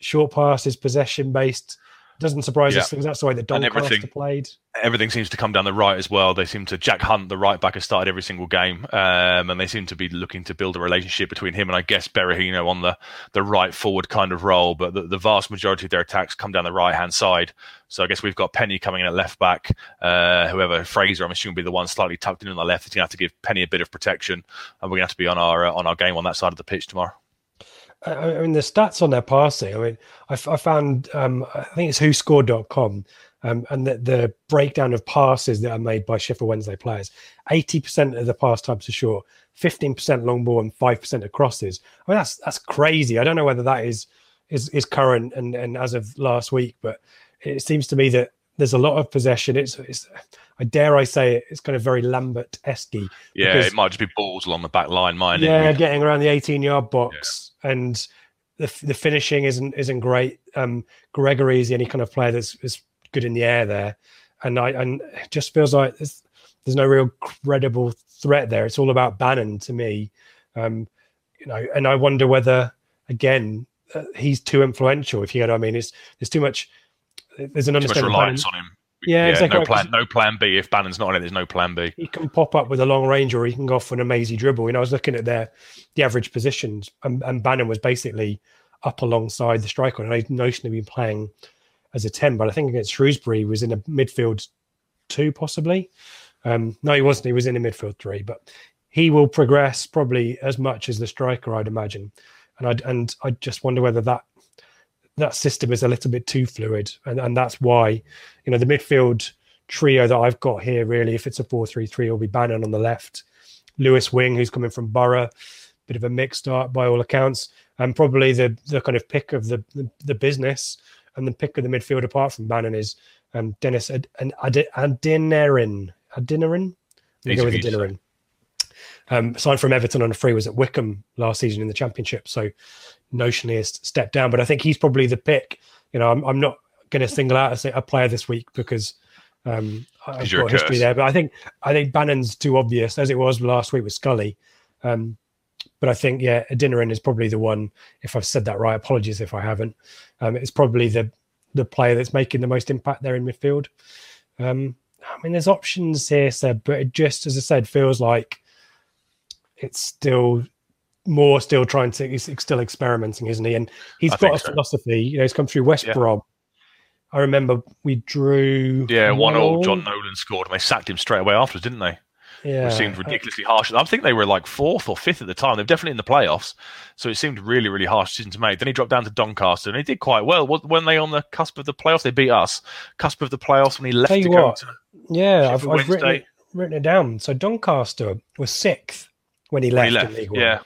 short passes, possession based, doesn't surprise Yeah. us because that's the way that Doncaster played. everything seems to come down the right as well. They seem to Jack Hunt, the right back, has started every single game, um, and they seem to be looking to build a relationship between him and I guess Berahino on the the right forward kind of role. But the, the vast majority of their attacks come down the right hand side. So I guess we've got Penney coming in at left back. Uh, whoever Fraser, I'm assuming, will be the one slightly tucked in on the left. He's gonna have to give Penney a bit of protection, and we're gonna have to be on our uh, on our game on that side of the pitch tomorrow. I, I mean, the stats on their passing. I mean, I found um, I think it's WhoScored.com, um, and the, the breakdown of passes that are made by Sheffield Wednesday players. Eighty percent of the pass types are short, fifteen percent long ball, and five percent of crosses. I mean, that's that's crazy. I don't know whether that is is is current and and as of last week, but it seems to me that there's a lot of possession. It's it's I dare I say it, it's kind of very Lambert esque. Yeah, it might just be balls along the back line, mine. Yeah, getting around the 18 yard box and the the finishing isn't isn't great. Um, Gregory is the only kind of player that's is good in the air there, and I and it just feels like there's, there's no real credible threat there. It's all about Bannan to me, um, you know, and I wonder whether again uh, he's too influential. If you know what I mean, it's there's too much. There's an Too much understanding. reliance on him. Yeah, exactly. No right, plan. No plan B. If Bannan's not on it, there's no plan B. he can pop up with a long range or he can go off for an amazing dribble. You know, I was looking at their the average positions and, and Bannan was basically up alongside the striker. And I'd notionally been playing as a 10, but I think against Shrewsbury he was in a midfield two, possibly. Um, no, he wasn't. He was in a midfield three, but he will progress probably as much as the striker, I'd imagine. And I and I just wonder whether that that system is a little bit too fluid, and and that's why you know the midfield trio that I've got here really, if it's a four-three-three, will be Bannan on the left, Lewis Wing, who's coming from Boro, bit of a mixed start by all accounts, and probably the the kind of pick of the the, the business and the pick of the midfield apart from Bannan is um, Dennis Ad, and Ad, Adeniran. Adeniran? Let me go with for you to say. Adeniran. Um, signed from Everton on a free, was at Wycombe last season in the Championship, so notionally has stepped down. But I think he's probably the pick. You know, I'm, I'm not going to single out a, a player this week because um, I've got history curse. there. But I think I think Bannan's too obvious as it was last week with Scully. Um, but I think yeah, Adeniran is probably the one. If I've said that right, apologies if I haven't. Um, it's probably the the player that's making the most impact there in midfield. Um, I mean, there's options here, Seb, but it just as I said, feels like it's still more still trying to he's still experimenting, isn't he? And he's I got a so. philosophy. You know, he's come through West Yeah. Brom. I remember we drew Yeah, one all. all. John Nolan scored, and they sacked him straight away afterwards, didn't they? Yeah, Which seemed ridiculously harsh. I think they were like fourth or fifth at the time. They're definitely in the playoffs, so it seemed really, really harsh decision to make. Then he dropped down to Doncaster, and he did quite well. When they on the cusp of the playoffs, they beat us. Cusp of the playoffs when he left Tell to you go what, to yeah, I've, I've written, it, written it down. So Doncaster was sixth when he when left, he in left. League One. Yeah,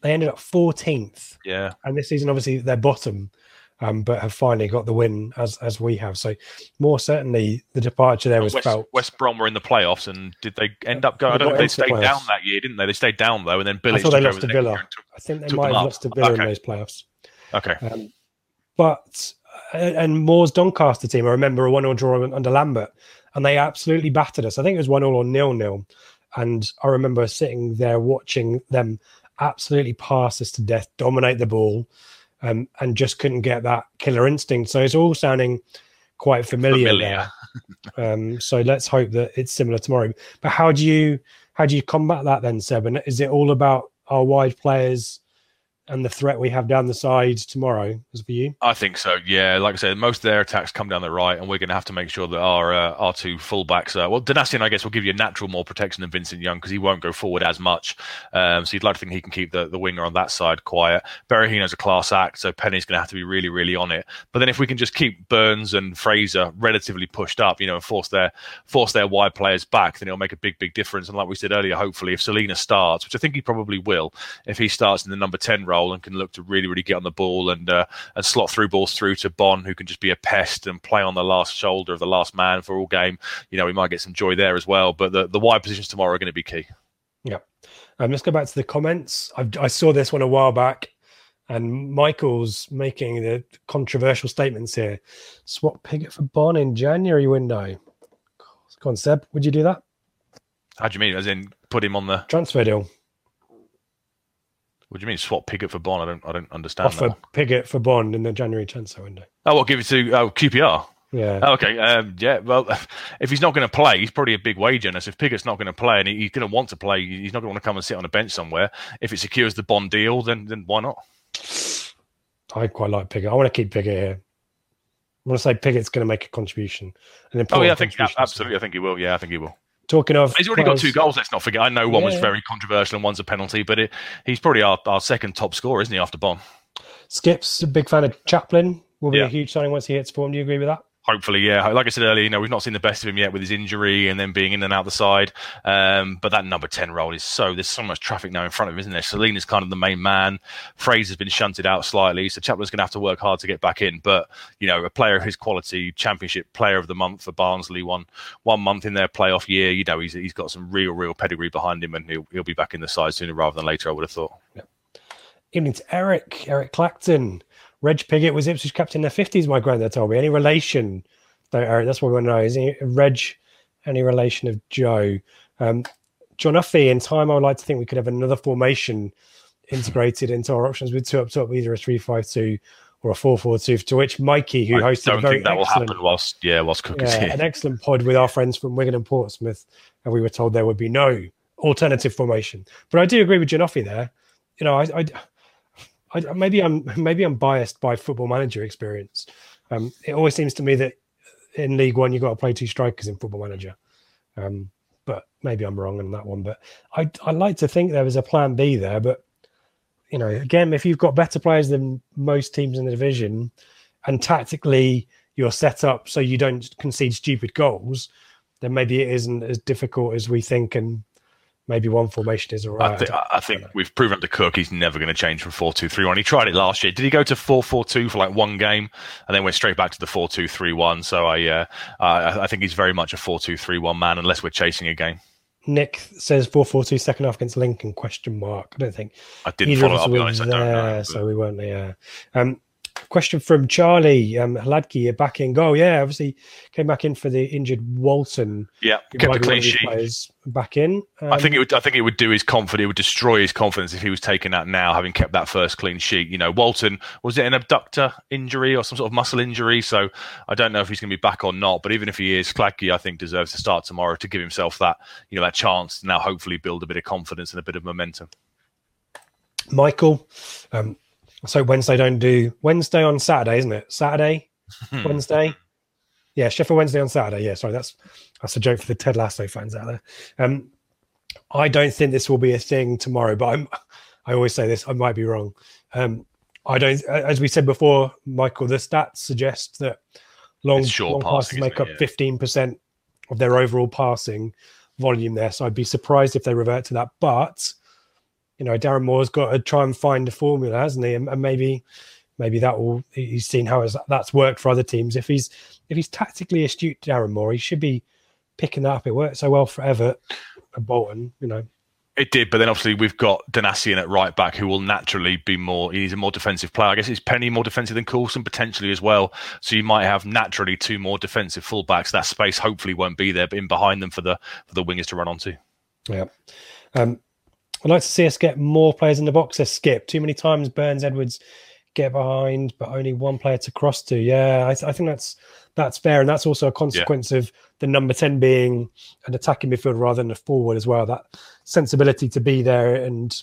They ended up 14th. yeah. And this season, obviously, they're bottom, um, but have finally got the win as as we have. So, more certainly, the departure there was West, felt. West Brom were in the playoffs, and did they end up going? I They don't know. They into the stayed down that year, didn't they? They stayed down though, and then I Billy thought they lost to Villa. took- I think they might have up. lost to Villa in those playoffs. Okay, Um, but uh, and Moore's Doncaster team, I remember a one 0 draw under Lambert, and they absolutely battered us. I think it was one 0 or nil nil, and I remember sitting there watching them absolutely pass us to death, dominate the ball, um, and just couldn't get that killer instinct. So it's all sounding quite familiar, Familiar. there. Um, so let's hope that it's similar tomorrow. But how do you how do you combat that then, Seb? And is it all about our wide players? And the threat we have down the side tomorrow is for you? I think so. Yeah, like I said, most of their attacks come down the right, and we're going to have to make sure that our uh, our two fullbacks. Uh, well, Donacien, I guess, will give you a natural more protection than Vincent Young because he won't go forward as much. Um, so you'd like to think he can keep the, the winger on that side quiet. Berahino's a class act, so Penney's going to have to be really, really on it. But then if we can just keep Burns and Fraser relatively pushed up, you know, and force their force their wide players back, then it'll make a big, big difference. And like we said earlier, hopefully, if Celina starts, which I think he probably will, if he starts in the number ten role and can look to really, really get on the ball and uh, and slot through balls through to Bonne, who can just be a pest and play on the last shoulder of the last man for all game. You know, we might get some joy there as well. But the, the wide positions tomorrow are going to be key. Yeah. Um, let's go back to the comments. I've, I saw this one a while back, and Michael's making the controversial statements here. Swap Pigott for Bonne in January window. Go on, Seb. Would you do that? How do you mean? As in put him on the transfer deal? What do you mean swap Pigott for Bonne? I don't I don't understand. Offer that. Pigott for Bonne in the January transfer window. Oh, what give it to oh QPR? Yeah. Oh, okay. Um, yeah. Well, if he's not going to play, he's probably a big wage earner. So if Pigott's not going to play and he, he's going to want to play, he's not going to want to come and sit on a bench somewhere. If it secures the Bonne deal, then then why not? I quite like Pigott. I want to keep Pigott here. I want to say Pigott's going to make a contribution. An oh yeah, I think absolutely. I think he will. Yeah, I think he will. Talking of, he's already players, got two goals. Let's not forget. I know one yeah. was very controversial and one's a penalty, but it, he's probably our, our second top scorer, isn't he? After Bonne. Skips a big fan of Chaplin. Will be yeah. a huge signing once he hits form. Do you agree with that? Hopefully, yeah. Like I said earlier, you know, we've not seen the best of him yet with his injury and then being in and out the side. Um, but that number 10 role is so, there's so much traffic now in front of him, isn't there? Celina's kind of the main man. Fraser's been shunted out slightly. So Chaplin's going to have to work hard to get back in. But, you know, a player of his quality, championship player of the month for Barnsley, one, one month in their playoff year, you know, he's, he's got some real, real pedigree behind him and he'll, he'll be back in the side sooner rather than later, I would have thought. Yeah. Evening to Eric, Eric Clacton. Reg Piggott was Ipswich captain in the 50s, my granddad told me. Any relation that's what we want to know. Is he, Reg any relation of Joe? Um, John Uffy, in time, I would like to think we could have another formation integrated into our options with two up top, either a 352 or a 4 4 2. To which Mikey, who I hosted don't very think that will happen whilst, yeah, whilst Cook is here. An excellent pod with our friends from Wigan and Portsmouth, and we were told there would be no alternative formation. But I do agree with John Janoffy there. You know, I, I, I, maybe I'm maybe I'm biased by football manager experience. Um, it always seems to me that in League One, you've got to play two strikers in Football Manager. Um, but maybe I'm wrong on that one. But I I like to think there was a plan B there. But you know, again, if you've got better players than most teams in the division, and tactically you're set up so you don't concede stupid goals, then maybe it isn't as difficult as we think, and maybe one formation is all right. I, th- I, I think we've proven to Cook he's never going to change from 4 2 3 1. He tried it last year. Did he go to 4 4 2 for like one game and then went straight back to the 4 2 3 1? So I, uh, I, I think he's very much a 4 2 3 1 man unless we're chasing a game. Nick says 4 4 2 second half against Lincoln question mark. I don't think I didn't follow up. Honest, there, know, so we weren't there. Um, question from Charlie um, Hladky, back in goal. Yeah, obviously came back in for the injured Walton. Yeah, kept a clean sheet. Back in. Um, I think it would. I think it would do his confidence. It would destroy his confidence if he was taken out now, having kept that first clean sheet. You know, Walton was it an abductor injury or some sort of muscle injury? So I don't know if he's going to be back or not. But even if he is, Hladky, I think deserves to start tomorrow to give himself that you know that chance to now hopefully build a bit of confidence and a bit of momentum. Michael, um, so Wednesday don't do Wednesday on Saturday, isn't it? Saturday, hmm. Wednesday. Yeah, Sheffield Wednesday on Saturday. Yeah, sorry, that's that's a joke for the Ted Lasso fans out there. Um, I don't think this will be a thing tomorrow, but I'm. I always say this. I might be wrong. Um, I don't. As we said before, Michael, the stats suggest that long, long passes make up fifteen percent of their overall passing volume there. So I'd be surprised if they revert to that. But you know, Darren Moore's got to try and find a formula, hasn't he? And, and maybe, maybe that will. He's seen how that's worked for other teams. If he's if he's tactically astute, Darren Moore, he should be picking that up. It worked so well for Everett and Bolton, you know. It did, but then obviously we've got Donacien at right back, who will naturally be more. He's a more defensive player. I guess is Penney more defensive than Coulson potentially as well. So you might have naturally two more defensive fullbacks. That space hopefully won't be there, but in behind them for the for the wingers to run onto. Yeah. Um, I'd like to see us get more players in the box. They skip too many times. Burns, Edwards get behind, but only one player to cross to. Yeah, I, I think that's that's fair, and that's also a consequence yeah. of the number ten being an attacking midfield rather than a forward as well. That sensibility to be there and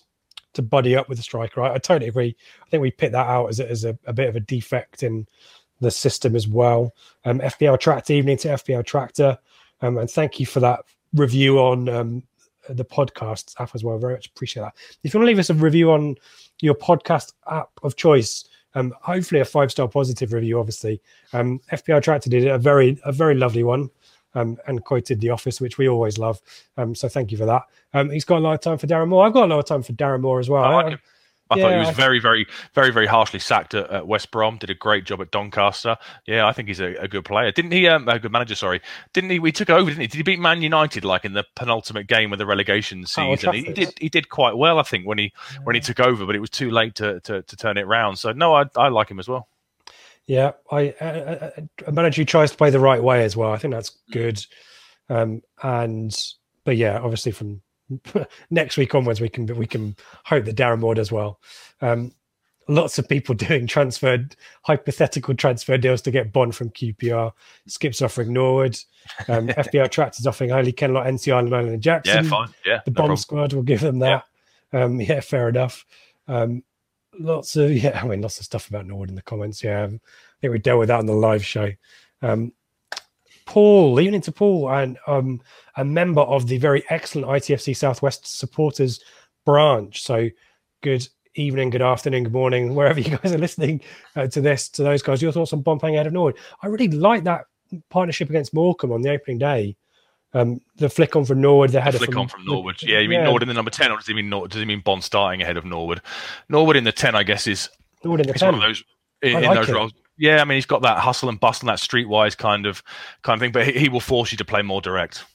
to buddy up with the striker. I, I totally agree. I think we picked that out as a, as a, a bit of a defect in the system as well. Um, FPL Tractor evening to FPL Tractor, um, and thank you for that review on um, the podcast app as well. Very much appreciate that. If you want to leave us a review on your podcast app of choice, um, hopefully a five star positive review. Obviously, um, FPL Tractor did a very a very lovely one. Um, and quoted The Office, which we always love. Um, so thank you for that. Um, he's got a lot of time for Darren Moore. I've got a lot of time for Darren Moore as well. I- like him. I Yeah, thought he was I- very, very, very, very harshly sacked at, at West Brom. Did a great job at Doncaster. Yeah, I think he's a, a good player. Didn't he? Um, a good manager. Sorry, didn't he? We took over, didn't he? Did he beat Man United like in the penultimate game of the relegation Oh, season? he, he did. He did quite well, I think, when he when he took over, but it was too late to to, to turn it round. So no, I, I like him as well. Yeah, I uh, a manager who tries to play the right way as well. I think that's good. Um, and but yeah, obviously from next week onwards, we can we can hope that Darren Moore does well. Um, lots of people doing transferred hypothetical transfer deals to get Bonne from QPR. Skip's offering Norwood. Um, FPL Tractors offering Holy Kenlock, Nsiala, and Jackson. Yeah, fine. Yeah, the no bomb problem. squad will give them that. Um, yeah, fair enough. Um, lots of yeah, I mean, lots of stuff about Norwood in the comments. Yeah, I think we dealt with that on the live show. Um, Paul, even into Paul, and um, a member of the very excellent ITFC Southwest supporters branch. So, good evening, good afternoon, good morning, wherever you guys are listening uh, to this. To those guys, your thoughts on Bompang ahead of Norwood? I really like that partnership against Morecambe on the opening day. Um, the flick on from Norwood, the header Flick from, on from Norwood. Yeah, you mean Norwood in the number ten, or does he mean Nor- does he mean Bonne starting ahead of Norwood? Norwood in the ten, I guess, is Norwood in the it's one of those in, I in like those it. roles. Yeah, I mean, he's got that hustle and bustle, and that streetwise kind of kind of thing, but he, he will force you to play more direct.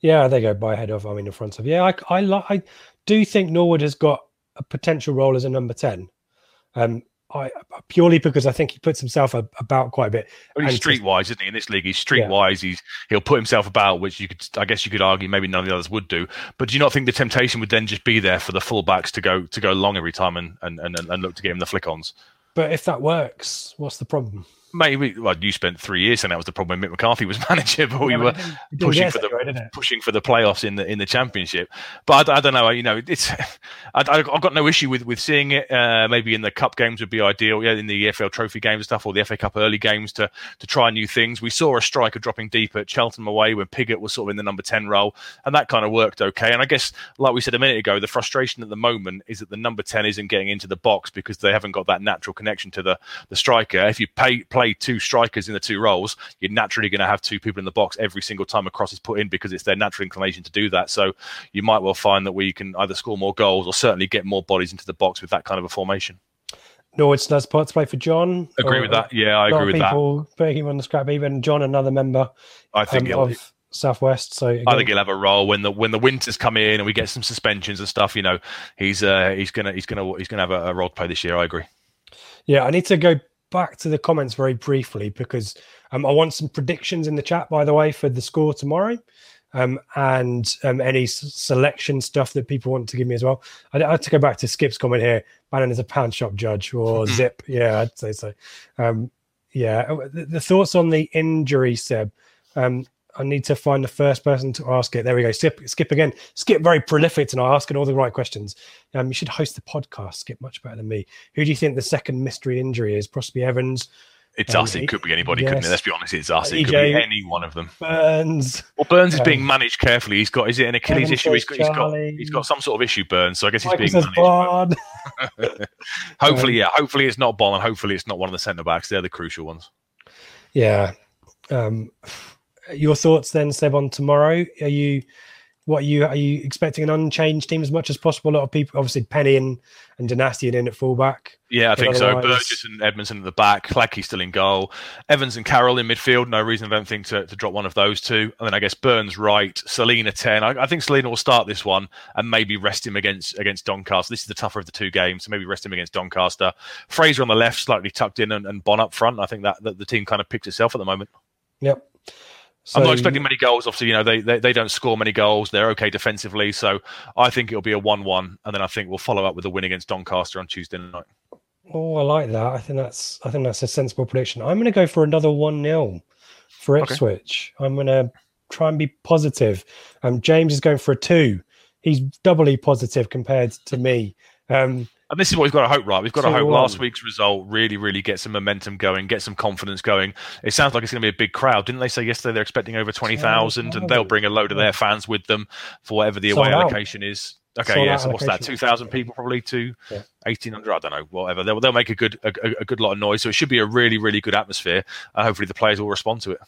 Yeah, they go by ahead of. I mean, in front of. Yeah, I I, I do think Norwood has got a potential role as a number ten. Um, I purely because I think he puts himself a, about quite a bit. Well, he's streetwise, isn't he? In this league, he's streetwise. He's he'll put himself about, which you could, I guess, you could argue maybe none of the others would do. But do you not think the temptation would then just be there for the fullbacks to go to go long every time and and, and, and look to get him the flick-ons? But if that works, what's the problem? Maybe well, you spent three years and that was the problem when Mick McCarthy was manager, but we Yeah, were it didn't- it didn't pushing for the pushing for the playoffs in the in the championship. But I, I don't know. You know, it's I, I- I've got no issue with with seeing it. Uh, maybe in the cup games would be ideal. Yeah, in the EFL Trophy games and stuff, or the FA Cup early games to to try new things. We saw a striker dropping deep at Cheltenham away when Pigott was sort of in the number ten role, and that kind of worked okay. And I guess, like we said a minute ago, the frustration at the moment is that the number ten isn't getting into the box because they haven't got that natural connection to the the striker. If you pay, play two strikers in the two roles, you're naturally going to have two people in the box every single time a cross is put in because it's their natural inclination to do that. So you might well find that we can either score more goals or certainly get more bodies into the box with that kind of a formation. Still has part to play for John. Agree with that. Yeah, I agree with that. people putting him on the scrap heap, and John, another member I think um, of Southwest. So I think he'll have a role when the when the winters come in and we get some suspensions and stuff. You know, he's uh, he's gonna he's gonna he's gonna have a, a role to play this year. I agree. Yeah, I need to go back to the comments very briefly because um, I want some predictions in the chat, by the way, for the score tomorrow. Um, and um, any s- selection stuff that people want to give me as well. I, I have to go back to Skip's comment here. Bannan is a pound shop judge or Zip. Yeah, I'd say so. Um, yeah, uh, the, the thoughts on the injury, Seb. Um, I need to find the first person to ask it. There we go. Skip, Skip again. Skip very prolific tonight, asking all the right questions. Um, you should host the podcast. Skip much better than me. Who do you think the second mystery injury is? Possibly Evans, It's Um, us. It could be anybody, couldn't it? Let's be honest. It's us. It could be any one of them. Burns. Well, Burns is Um, being managed carefully. He's got is it an Achilles issue? He's got, he's got he's got some sort of issue. Burns, so I guess he's Michael being managed. Hopefully, Um, yeah. Hopefully, it's not Bonne, and hopefully, it's not one of the centre backs. They're the crucial ones. Yeah. Um, your thoughts then, Seb, on tomorrow? Are you what are you are you expecting an unchanged team as much as possible? A lot of people, obviously, Penney and and Donacien in at fullback. Yeah, I think so. Burgess and Edmundson at the back, Hladky still in goal, Evans and Carroll in midfield. No reason, I don't think, to, to drop one of those two. And then I guess Burns right, Celina ten. I, I think Celina will start this one and maybe rest him against against Doncaster. This is the tougher of the two games, so maybe rest him against Doncaster. Fraser on the left, slightly tucked in, and, and Bonne up front. I think that, that the team kind of picks itself at the moment. Yep. I'm not expecting many goals. Obviously, you know they, they they don't score many goals. They're okay defensively, so I think it'll be a one-one, and then I think we'll follow up with a win against Doncaster on Tuesday night. Oh, I like that. I think that's I think that's a sensible prediction. I'm going to go for another one 0 for Okay. Ipswich. I'm going to try and be positive. Um, James is going for a two. he's doubly positive compared to me. Um, and this is what we've got to hope, right? We've got to hope last week's result really, really get some momentum going, get some confidence going. It sounds like it's going to be a big crowd. Didn't they say yesterday they're expecting over 20,000 and they'll bring a load of their fans with them for whatever the away out. allocation is? Okay, Sold yeah, so what's that? 2,000 people probably to Yeah. 1,800, I don't know, whatever. They'll, they'll make a good, a, a- good lot of noise. So it should be a really, really good atmosphere. Uh, hopefully the players will respond to it.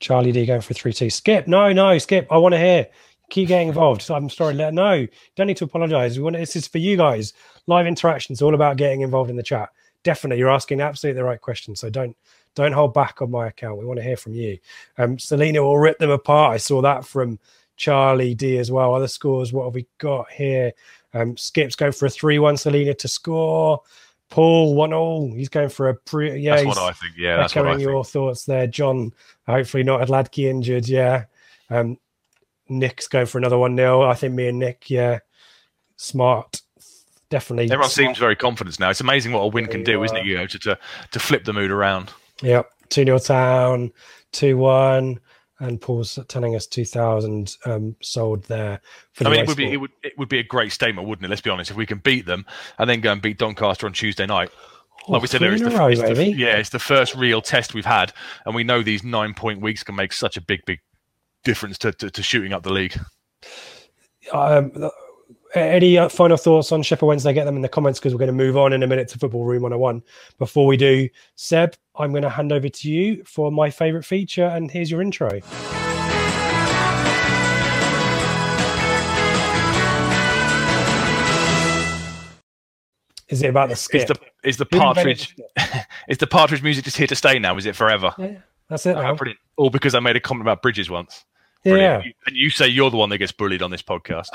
Charlie D going for 3 2. Skip, no, no, Skip, I want to hear. Keep getting involved. So I'm sorry, let no, don't need to apologize. We want this is for you guys. Live interaction is all about getting involved in the chat. Definitely, you're asking absolutely the right question. So don't don't hold back on my account. We want to hear from you. Um, Celina will rip them apart. I saw that from Charlie D as well. Other scores, what have we got here? Um, Skip's going for a 3 1 Celina to score. Paul, 1 all. He's going for a pre. Yeah, That's what I think. Yeah, that's what I think. your thoughts there, John. Hopefully not Adladke injured. Yeah. Um, Nick's going for another one nil. I think me and Nick. Yeah, smart. Definitely. Everyone smart. seems very confident now. It's amazing what a win can do, isn't it, you know, to, to, to flip the mood around. Yep. Two 0 town. Two one. And Paul's telling us two thousand um, sold there. For I mean, it would be it would it would be a great statement, wouldn't it? Let's be honest. If we can beat them and then go and beat Doncaster on Tuesday night, like we said, there, it's the, row, it's the- yeah, it's the first real test we've had, and we know these nine point weeks can make such a big, big difference to, to, to shooting up the league. Um, any final thoughts on Sheffield Wednesday? Get them in the comments because we're going to move on in a minute to Football Room 101. Before we do, Seb, I'm going to hand over to you for my favourite feature, and here's your intro. Is it about the Is skip? the is the Who invented partridge is the partridge music just here to stay now? Is it forever? Yeah, that's it. Brilliant. All because I made a comment about bridges once. Yeah. Brilliant. And you say you're the one that gets bullied on this podcast.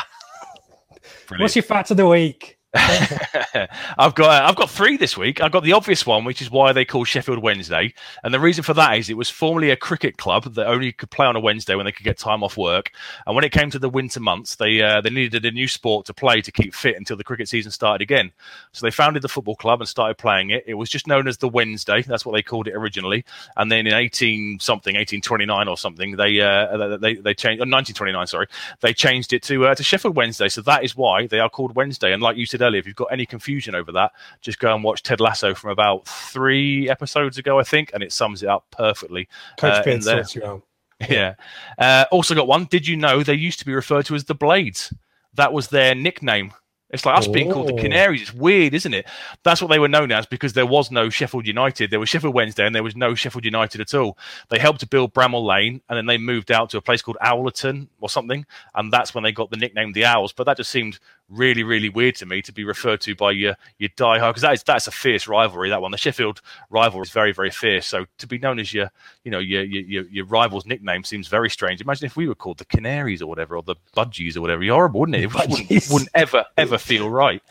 What's your fact of the week? I've got I've got three this week. I've got the obvious one, which is why they call Sheffield Wednesday, and the reason for that is it was formerly a cricket club that only could play on a Wednesday when they could get time off work. And when it came to the winter months, they uh, they needed a new sport to play to keep fit until the cricket season started again. So they founded the football club and started playing it. It was just known as the Wednesday. That's what they called it originally. And then in eighteen something, eighteen twenty nine or something, they uh, they they changed. Uh, nineteen twenty nine, sorry, they changed it to uh, to Sheffield Wednesday. So that is why they are called Wednesday. And like you said earlier, if you've got any confusion over that, just go and watch Ted Lasso from about three episodes ago, I think, and it sums it up perfectly. Coach uh, there. sorts you out. Yeah. Uh, also got one. Did you know they used to be referred to as the Blades? That was their nickname. It's like us being called the Oh. Canaries. It's weird, isn't it? That's what they were known as because there was no Sheffield United. There was Sheffield Wednesday and there was no Sheffield United at all. They helped to build Bramall Lane and then they moved out to a place called Owlerton or something. And that's when they got the nickname the Owls. But that just seemed really, really weird to me to be referred to by your your diehard because that is that's a fierce rivalry. That one, the Sheffield rivalry is very, very fierce. So to be known as your, you know, your your your, rival's nickname seems very strange. Imagine if we were called the Canaries or whatever, or the Budgies or whatever. You're horrible, wouldn't it? It wouldn't, wouldn't ever ever feel right.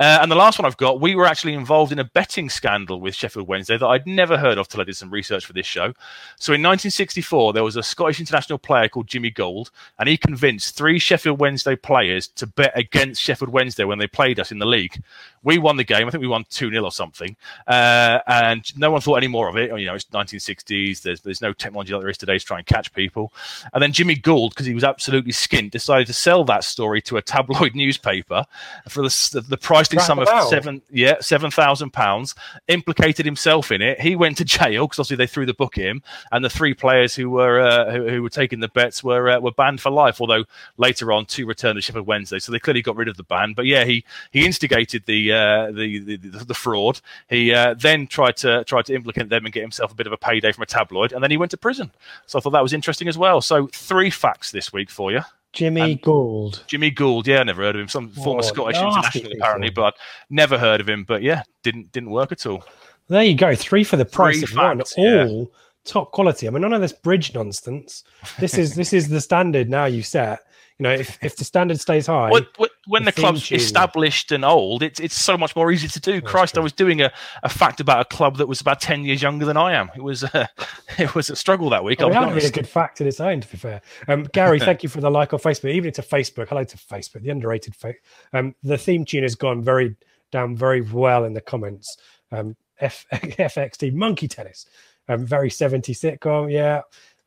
Uh, and the last one I've got, we were actually involved in a betting scandal with Sheffield Wednesday that I'd never heard of till I did some research for this show. So in 1964, there was a Scottish international player called Jimmy Gauld, and he convinced three Sheffield Wednesday players to bet against Sheffield Wednesday when they played us in the league. We won the game. I think we won 2 0 or something. Uh, and no one thought any more of it. You know, it's 1960s. There's, there's no technology like there is today to try and catch people. And then Jimmy Gauld, because he was absolutely skint, decided to sell that story to a tabloid newspaper for the, the Crap sum of seven, yeah, seven thousand pounds. Implicated himself in it. He went to jail because obviously they threw the book at him, and the three players who were uh, who, who were taking the bets were uh, were banned for life. Although later on, two returned to Sheffield Wednesday, so they clearly got rid of the ban. But yeah, he he instigated the uh, the, the the fraud. He uh, then tried to tried to implicate them and get himself a bit of a payday from a tabloid, and then he went to prison. So I thought that was interesting as well. So three facts this week for you. Jimmy Gauld. Jimmy Gauld, yeah, I never heard of him. Some former Oh, Scottish international, apparently, but never heard of him. But yeah, didn't didn't work at all. There you go. Three for the price Three of one. yeah. All top quality. I mean, none of this bridge nonsense. This is this is the standard now you set. You know, if, if the standard stays high, When, when- the the, club's tune. established and old, it's it's so much more easy to do. Christ, I was doing a, a fact about a club that was about ten years younger than I am. It was uh, it was a struggle that week. Oh, that would be a good fact in its own, to be fair. Um, Gary, thank you for the like on Facebook. Even to Facebook, hello to Facebook, the underrated. Fa- um, the theme tune has gone very down very well in the comments. Um, F- FXT Monkey Tennis, um, very 70 sitcom, yeah.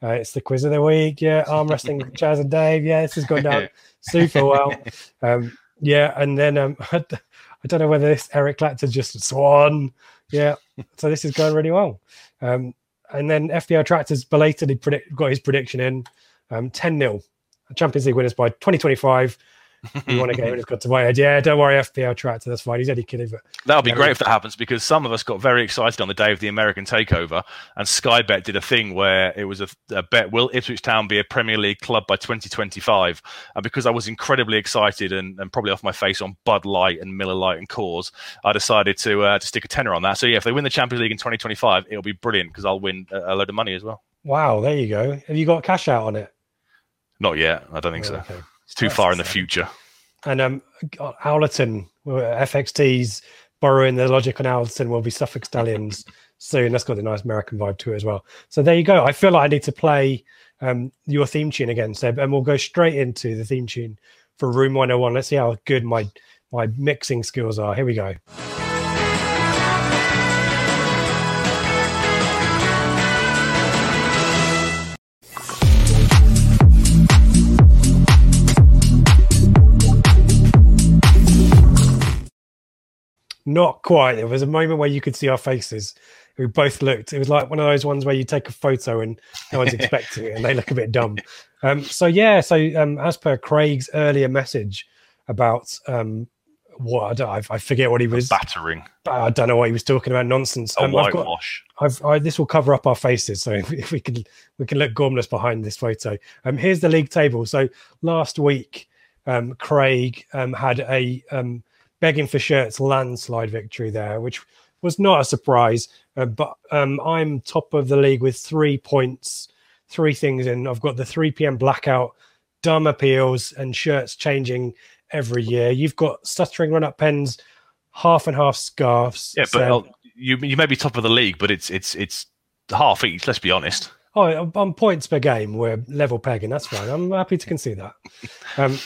Uh, it's the quiz of the week. Yeah, arm wrestling with Chas and Dave. Yeah, this has gone down super well. Um, yeah, and then um, I don't know whether this Eric Clapton just swan. Yeah, so this is going really well. Um, and then FPL Tractors belatedly predict, got his prediction in um, 10 0. Champions League winners by 2025 you want to get him, it's got to wait. Yeah, don't worry, FPL tractor, that's fine. He's only kidding. But that'll be great if that happens because some of us got very excited on the day of the American takeover, and Sky Bet did a thing where it was a, a bet: will Ipswich Town be a Premier League club by 2025? And because I was incredibly excited and, and probably off my face on Bud Light and Miller Lite and Coors, I decided to uh, to stick a tenner on that. So yeah, if they win the Champions League in 2025, it'll be brilliant because I'll win a, a load of money as well. Wow, there you go. Have you got cash out on it? Not yet. I don't think oh, so. Okay. It's too That's far in the future. And um, Owlerton, FXT's borrowing the logic on Owlerton will be Suffolk Stallions soon. That's got a nice American vibe to it as well. So there you go. I feel like I need to play um, your theme tune again, Seb, and we'll go straight into the theme tune for Room 101. Let's see how good my my mixing skills are. Here we go. Not quite. There was a moment where you could see our faces. We both looked. It was like one of those ones where you take a photo and no one's expecting it, and they look a bit dumb. Um, so yeah. So um, as per Craig's earlier message about um, what I, don't, I, forget what he was battering. I don't know what he was talking about. Nonsense. A um, whitewash. I've got, I've, I, this will cover up our faces, so if, if we can we can look gormless behind this photo. Um, here's the league table. So last week, um, Craig um, had a um, begging for shirts landslide victory there, which was not a surprise. Uh, but um, I'm top of the league with three points, three things in. I've got the 3 p.m. blackout, dumb appeals, and shirts changing every year. You've got stuttering run up pens, half and half scarves. Yeah, but so, you you may be top of the league, but it's it's it's half each. Let's be honest. Oh, on points per game, we're level pegging. That's fine. I'm happy to concede that. Um,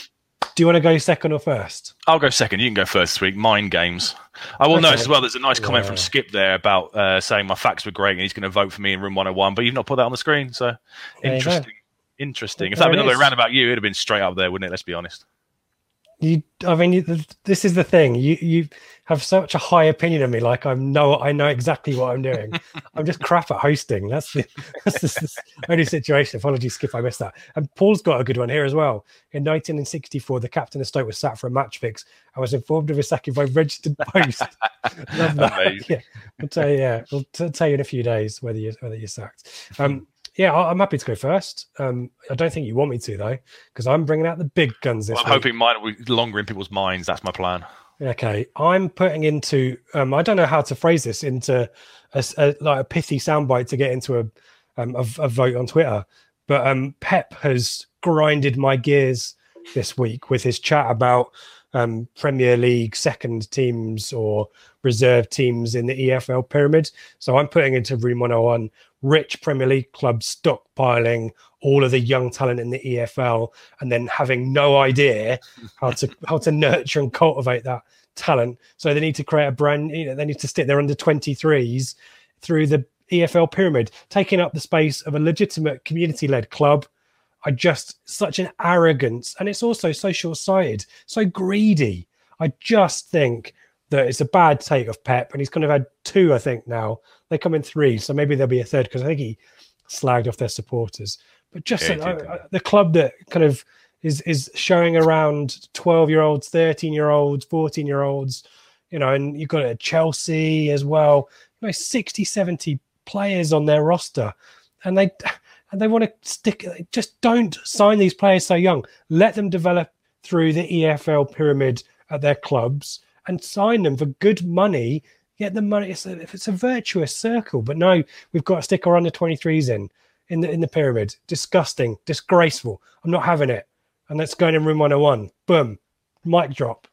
do you want to go second or first? I'll go second. You can go first this week. Mind games. I will okay. notice as well. There's a nice comment yeah. from Skip there about uh, saying my facts were great and he's going to vote for me in room 101, but you've not put that on the screen. So there interesting. Interesting. If that had been the other way around about you, it'd have been straight up there, wouldn't it? Let's be honest you i mean this is the thing. You you have such a high opinion of me like i'm no i know exactly what i'm doing. I'm just crap at hosting. That's the, that's the, only situation. Apologies skip i missed that. And paul's got a good one here as well. In 1964 the captain of stoke was sat for a match fix. I was informed of his sacking by registered post. Love that. Yeah. I'll tell you yeah. We'll t- tell you in a few days whether you whether you're sacked. Um yeah, I'm happy to go first. Um, I don't think you want me to though, because I'm bringing out the big guns this well, I'm week. hoping mine will be longer in people's minds. That's my plan. Okay, I'm putting into. Um, I don't know how to phrase this into a, a like a pithy soundbite to get into a, um, a, a vote on Twitter. But um, Pep has grinded my gears this week with his chat about um, Premier League second teams or reserve teams in the EFL pyramid. So I'm putting into Room 101 rich Premier League clubs stockpiling all of the young talent in the EFL and then having no idea how to how to nurture and cultivate that talent. So they need to create a brand, you know, they need to stick their under 23s through the EFL pyramid, taking up the space of a legitimate community led club. I just such an arrogance, and it's also so short sighted, so greedy. I just think that it's a bad take of Pep, and he's kind of had two, I think, now. They come in three, so maybe there'll be a third because I think he slagged off their supporters. But just yeah, uh, the club that kind of is is showing around 12 year olds, 13 year olds, 14 year olds, you know, and you've got a Chelsea as well, you know, 60, 70 players on their roster. And they and they want to stick just don't sign these players so young. Let them develop through the EFL pyramid at their clubs and sign them for good money. Get the money. It's a, it's a virtuous circle. But no, we've got to stick our under 23s in in the in the pyramid. Disgusting, disgraceful. I'm not having it. And that's going in room 101. Boom. Mic drop.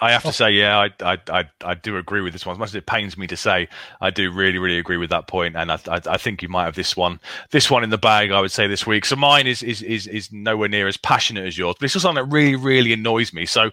I have to oh. say, yeah, I, I, I, I, do agree with this one. As much as it pains me to say, I do really, really agree with that point, and I, I, I, think you might have this one, this one in the bag. I would say this week. So mine is is is is nowhere near as passionate as yours, but it's just something that really, really annoys me. So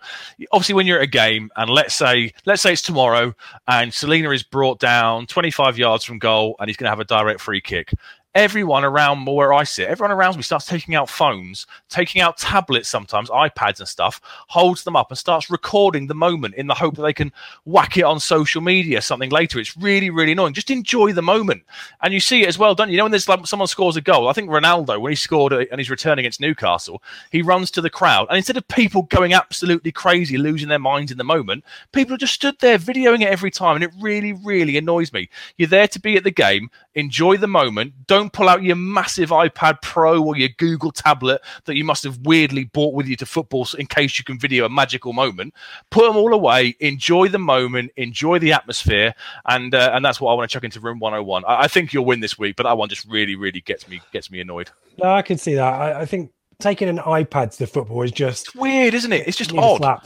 obviously, when you're at a game, and let's say let's say it's tomorrow, and Celina is brought down 25 yards from goal, and he's going to have a direct free kick everyone around where I sit, everyone around me starts taking out phones, taking out tablets sometimes, iPads and stuff, holds them up and starts recording the moment in the hope that they can whack it on social media something later. It's really, really annoying. Just enjoy the moment. And you see it as well, don't you? You know, when there's like someone scores a goal, I think Ronaldo, when he scored and he's returning against Newcastle, he runs to the crowd. And instead of people going absolutely crazy, losing their minds in the moment, people are just stood there videoing it every time. And it really, really annoys me. You're there to be at the game, enjoy the moment. Don't pull out your massive iPad Pro or your Google tablet that you must have weirdly bought with you to football in case you can video a magical moment. Put them all away, enjoy the moment, enjoy the atmosphere. And uh, and that's what I want to chuck into room 101. I, I think you'll win this week, but that one just really, really gets me gets me annoyed. No, I can see that. I, I think taking an iPad to football is just it's weird, isn't it? It's just odd.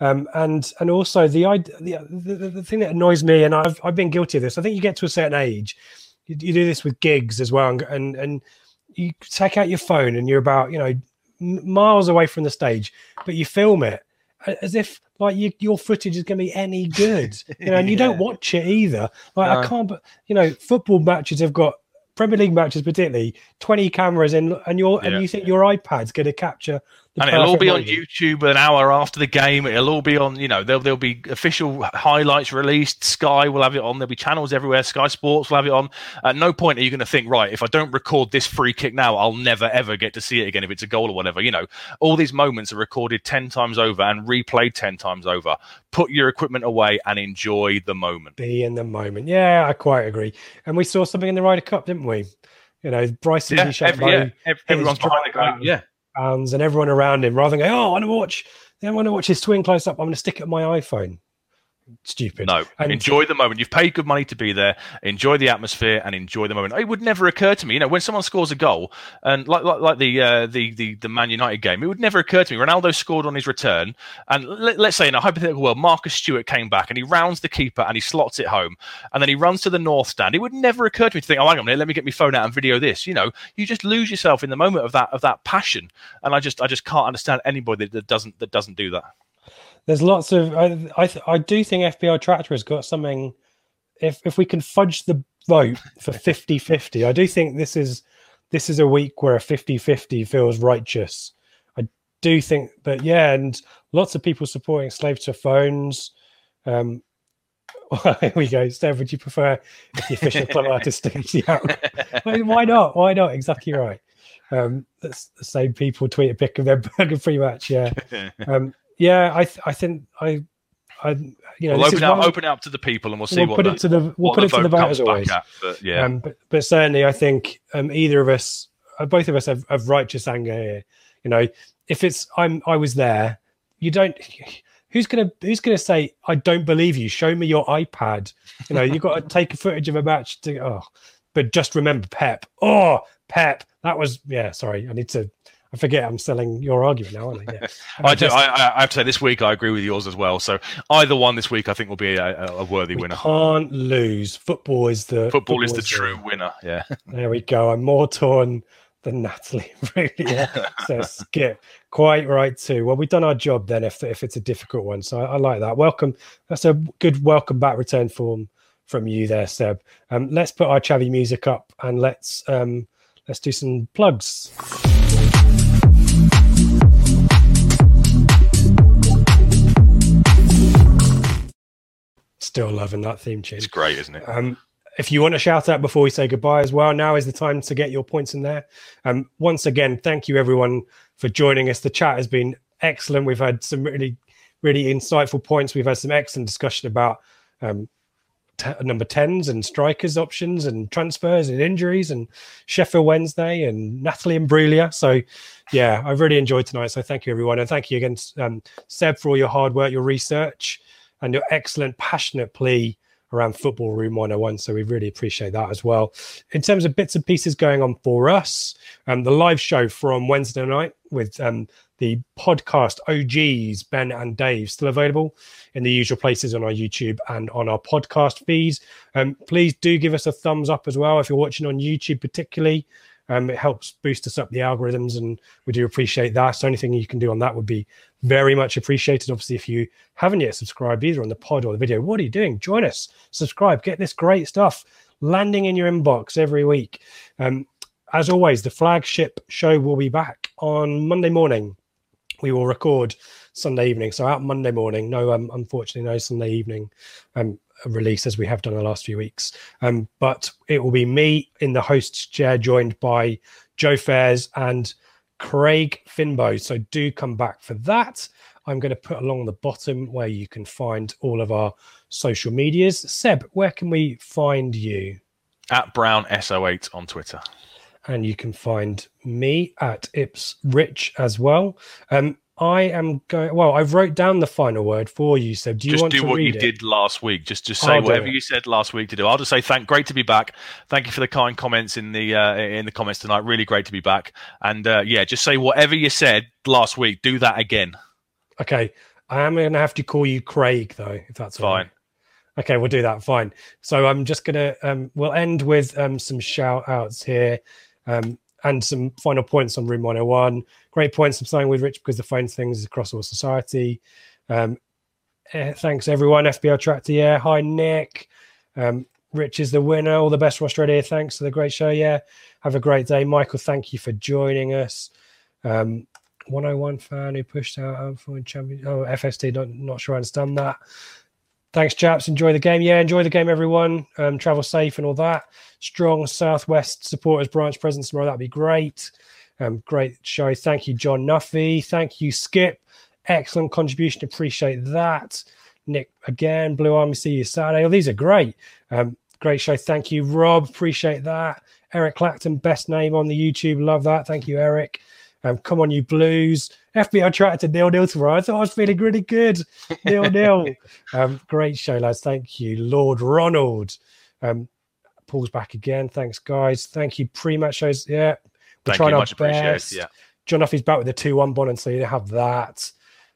Um, and and also the, the the the thing that annoys me, and I've I've been guilty of this. I think you get to a certain age, you, you do this with gigs as well, and, and and you take out your phone and you're about you know miles away from the stage, but you film it as if like you, your footage is going to be any good, you know, and you yeah. don't watch it either. Like no. I can't, but you know, football matches have got Premier League matches, particularly twenty cameras in, and your yeah. and you think your iPad's going to capture and it'll all be on YouTube an hour after the game. It'll all be on, you know, there'll, there'll be official highlights released. Sky will have it on. There'll be channels everywhere. Sky Sports will have it on. At no point are you going to think, right, if I don't record this free kick now, I'll never, ever get to see it again if it's a goal or whatever. You know, all these moments are recorded 10 times over and replayed 10 times over. Put your equipment away and enjoy the moment. Be in the moment. Yeah, I quite agree. And we saw something in the Ryder Cup, didn't we? You know, Bryson yeah, every, yeah, everyone's behind the goal. Yeah fans and everyone around him rather than go, oh, I want to watch, I want to watch his twin close up. I'm going to stick it on my iPhone stupid. No, and enjoy the moment. You've paid good money to be there. Enjoy the atmosphere and enjoy the moment. It would never occur to me, you know, when someone scores a goal and like like, like the, uh, the the the Man United game, it would never occur to me. Ronaldo scored on his return, and let, us say in a hypothetical world, Marcus Stewart came back and he rounds the keeper and he slots it home, and then he runs to the north stand. It would never occur to me to think, oh, hang on a minute, let me get my phone out and video this. You know, you just lose yourself in the moment of that of that passion, and I just I just can't understand anybody that, that doesn't that doesn't do that there's lots of I I, I do think FPL Tractor has got something. If if we can fudge the vote for 50-50, I do think this is this is a week where a 50-50 feels righteous. I do think, but yeah, and lots of people supporting slaves to phones. Um, here we go. Steph, would you prefer if the official club artist stage out? Why not? Why not? Exactly right. Um, that's the same people tweet a pic of their burger free match. Yeah. Um, yeah, I th- I think I I you know we'll open up, open it up to the people and we'll see we'll what put the, it to the we'll put the it to the voters always. At, but yeah, um, but, but certainly I think um, either of us, uh, both of us have, have righteous anger here. You know, if it's I'm I was there, you don't. Who's gonna Who's gonna say I don't believe you? Show me your iPad. You know, you've got to take a footage of a match to. Oh, but just remember Pep. Oh, Pep. That was yeah. Sorry, I need to I forget I'm selling your argument now, aren't I? Yeah. I, do, I, I, have to say, this week I agree with yours as well. So either one this week, I think, will be a, a worthy we winner. Can't lose. Football is the football, football is the true winner. Yeah. There we go. I'm more torn than Natalie. really. Yeah. so skip. Quite right too. Well, we've done our job then. If if it's a difficult one, so I, I like that. Welcome. That's a good welcome back return form from you there, Seb. Um, let's put our chavvy music up and let's um, let's do some plugs. Still loving that theme tune. It's great, isn't it? Um, if you want to shout out before we say goodbye as well, now is the time to get your points in there. Um, once again, thank you everyone for joining us. The chat has been excellent. We've had some really, really insightful points. We've had some excellent discussion about um, t- number 10s and strikers options and transfers and injuries and Sheffield Wednesday and Natalie Imbruglia. So, yeah, I've really enjoyed tonight. So, thank you, everyone. And thank you again, um, Seb, for all your hard work, your research and your excellent, passionate plea around Football Room 101. So we really appreciate that as well. In terms of bits and pieces going on for us, um, the live show from Wednesday night with um, the podcast OGs, Ben and Dave, still available in the usual places on our YouTube and on our podcast feeds. Um, please do give us a thumbs up as well if you're watching on YouTube, particularly. Um, it helps boost us up the algorithms, and we do appreciate that. So anything you can do on that would be very much appreciated. Obviously, if you haven't yet subscribed either on the pod or the video, what are you doing? Join us, subscribe, get this great stuff. landing in your inbox every week. Um, as always, the flagship show will be back on Monday morning. We will record Sunday evening, so out Monday morning. No, um, unfortunately, no Sunday evening um, release as we have done the last few weeks. Um, but it will be me in the host's chair, joined by Joe Fairs and Craig Finbo. So do come back for that. I'm going to put along the bottom where you can find all of our social medias. Seb, where can we find you? At Brown SO8 on Twitter. And you can find me at Ips Rich as well. Um, I am going. Well, I've wrote down the final word for you. So, do you just want do to what you it? did last week? Just just say I'll whatever you said last week to do. I'll just say thank. Great to be back. Thank you for the kind comments in the uh, in the comments tonight. Really great to be back. And uh, yeah, just say whatever you said last week. Do that again. Okay, I am going to have to call you Craig though, if that's right. Fine. Okay, we'll do that. Fine. So I'm just gonna um we'll end with um some shout outs here. Um and some final points on room 101. Great points from starting with Rich because the phone things across all society. Um eh, thanks everyone. FPL Tractor, yeah. Hi Nick. Um Rich is the winner. All the best from Australia. Thanks for the great show. Yeah. Have a great day. Michael, thank you for joining us. Um 101 fan who pushed out for champion. Oh, FST, not, not sure I understand that. Thanks, chaps. Enjoy the game. Yeah, enjoy the game, everyone. Um, travel safe and all that. Strong Southwest supporters branch presence tomorrow. That'd be great. Um, great show. Thank you, John Duffy. Thank you, Skip. Excellent contribution. Appreciate that. Nick again. Blue Army. See you Saturday. Oh, these are great. Um, great show. Thank you, Rob. Appreciate that. Eric Clacton, best name on the YouTube. Love that. Thank you, Eric. Um, come on, you Blues. FPL Tractors nil nil tomorrow. I thought I was feeling really good. Nil nil. um, great show, lads. Thank you, Lord Ronald. Um, Paul's back again. Thanks, guys. Thank you. Pre-match shows. Yeah, we're Thank trying you. our Much best. Yeah. John Duffy's back with the two one bonus, so you have that.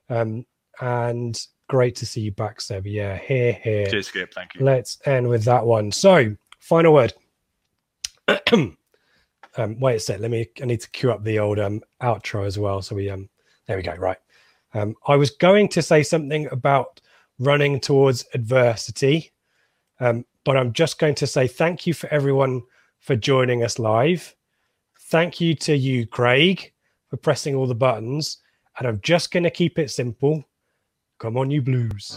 Um, and great to see you back, Seb. Yeah, here, here. Cheers, Skip. Thank you. Let's end with that one. So, final word. um, wait a sec. Let me. I need to cue up the old um, outro as well. So we um. There we go. Right. Um, I was going to say something about running towards adversity, um, but I'm just going to say thank you for everyone for joining us live. Thank you to you, Craig, for pressing all the buttons. And I'm just going to keep it simple. Come on, you blues.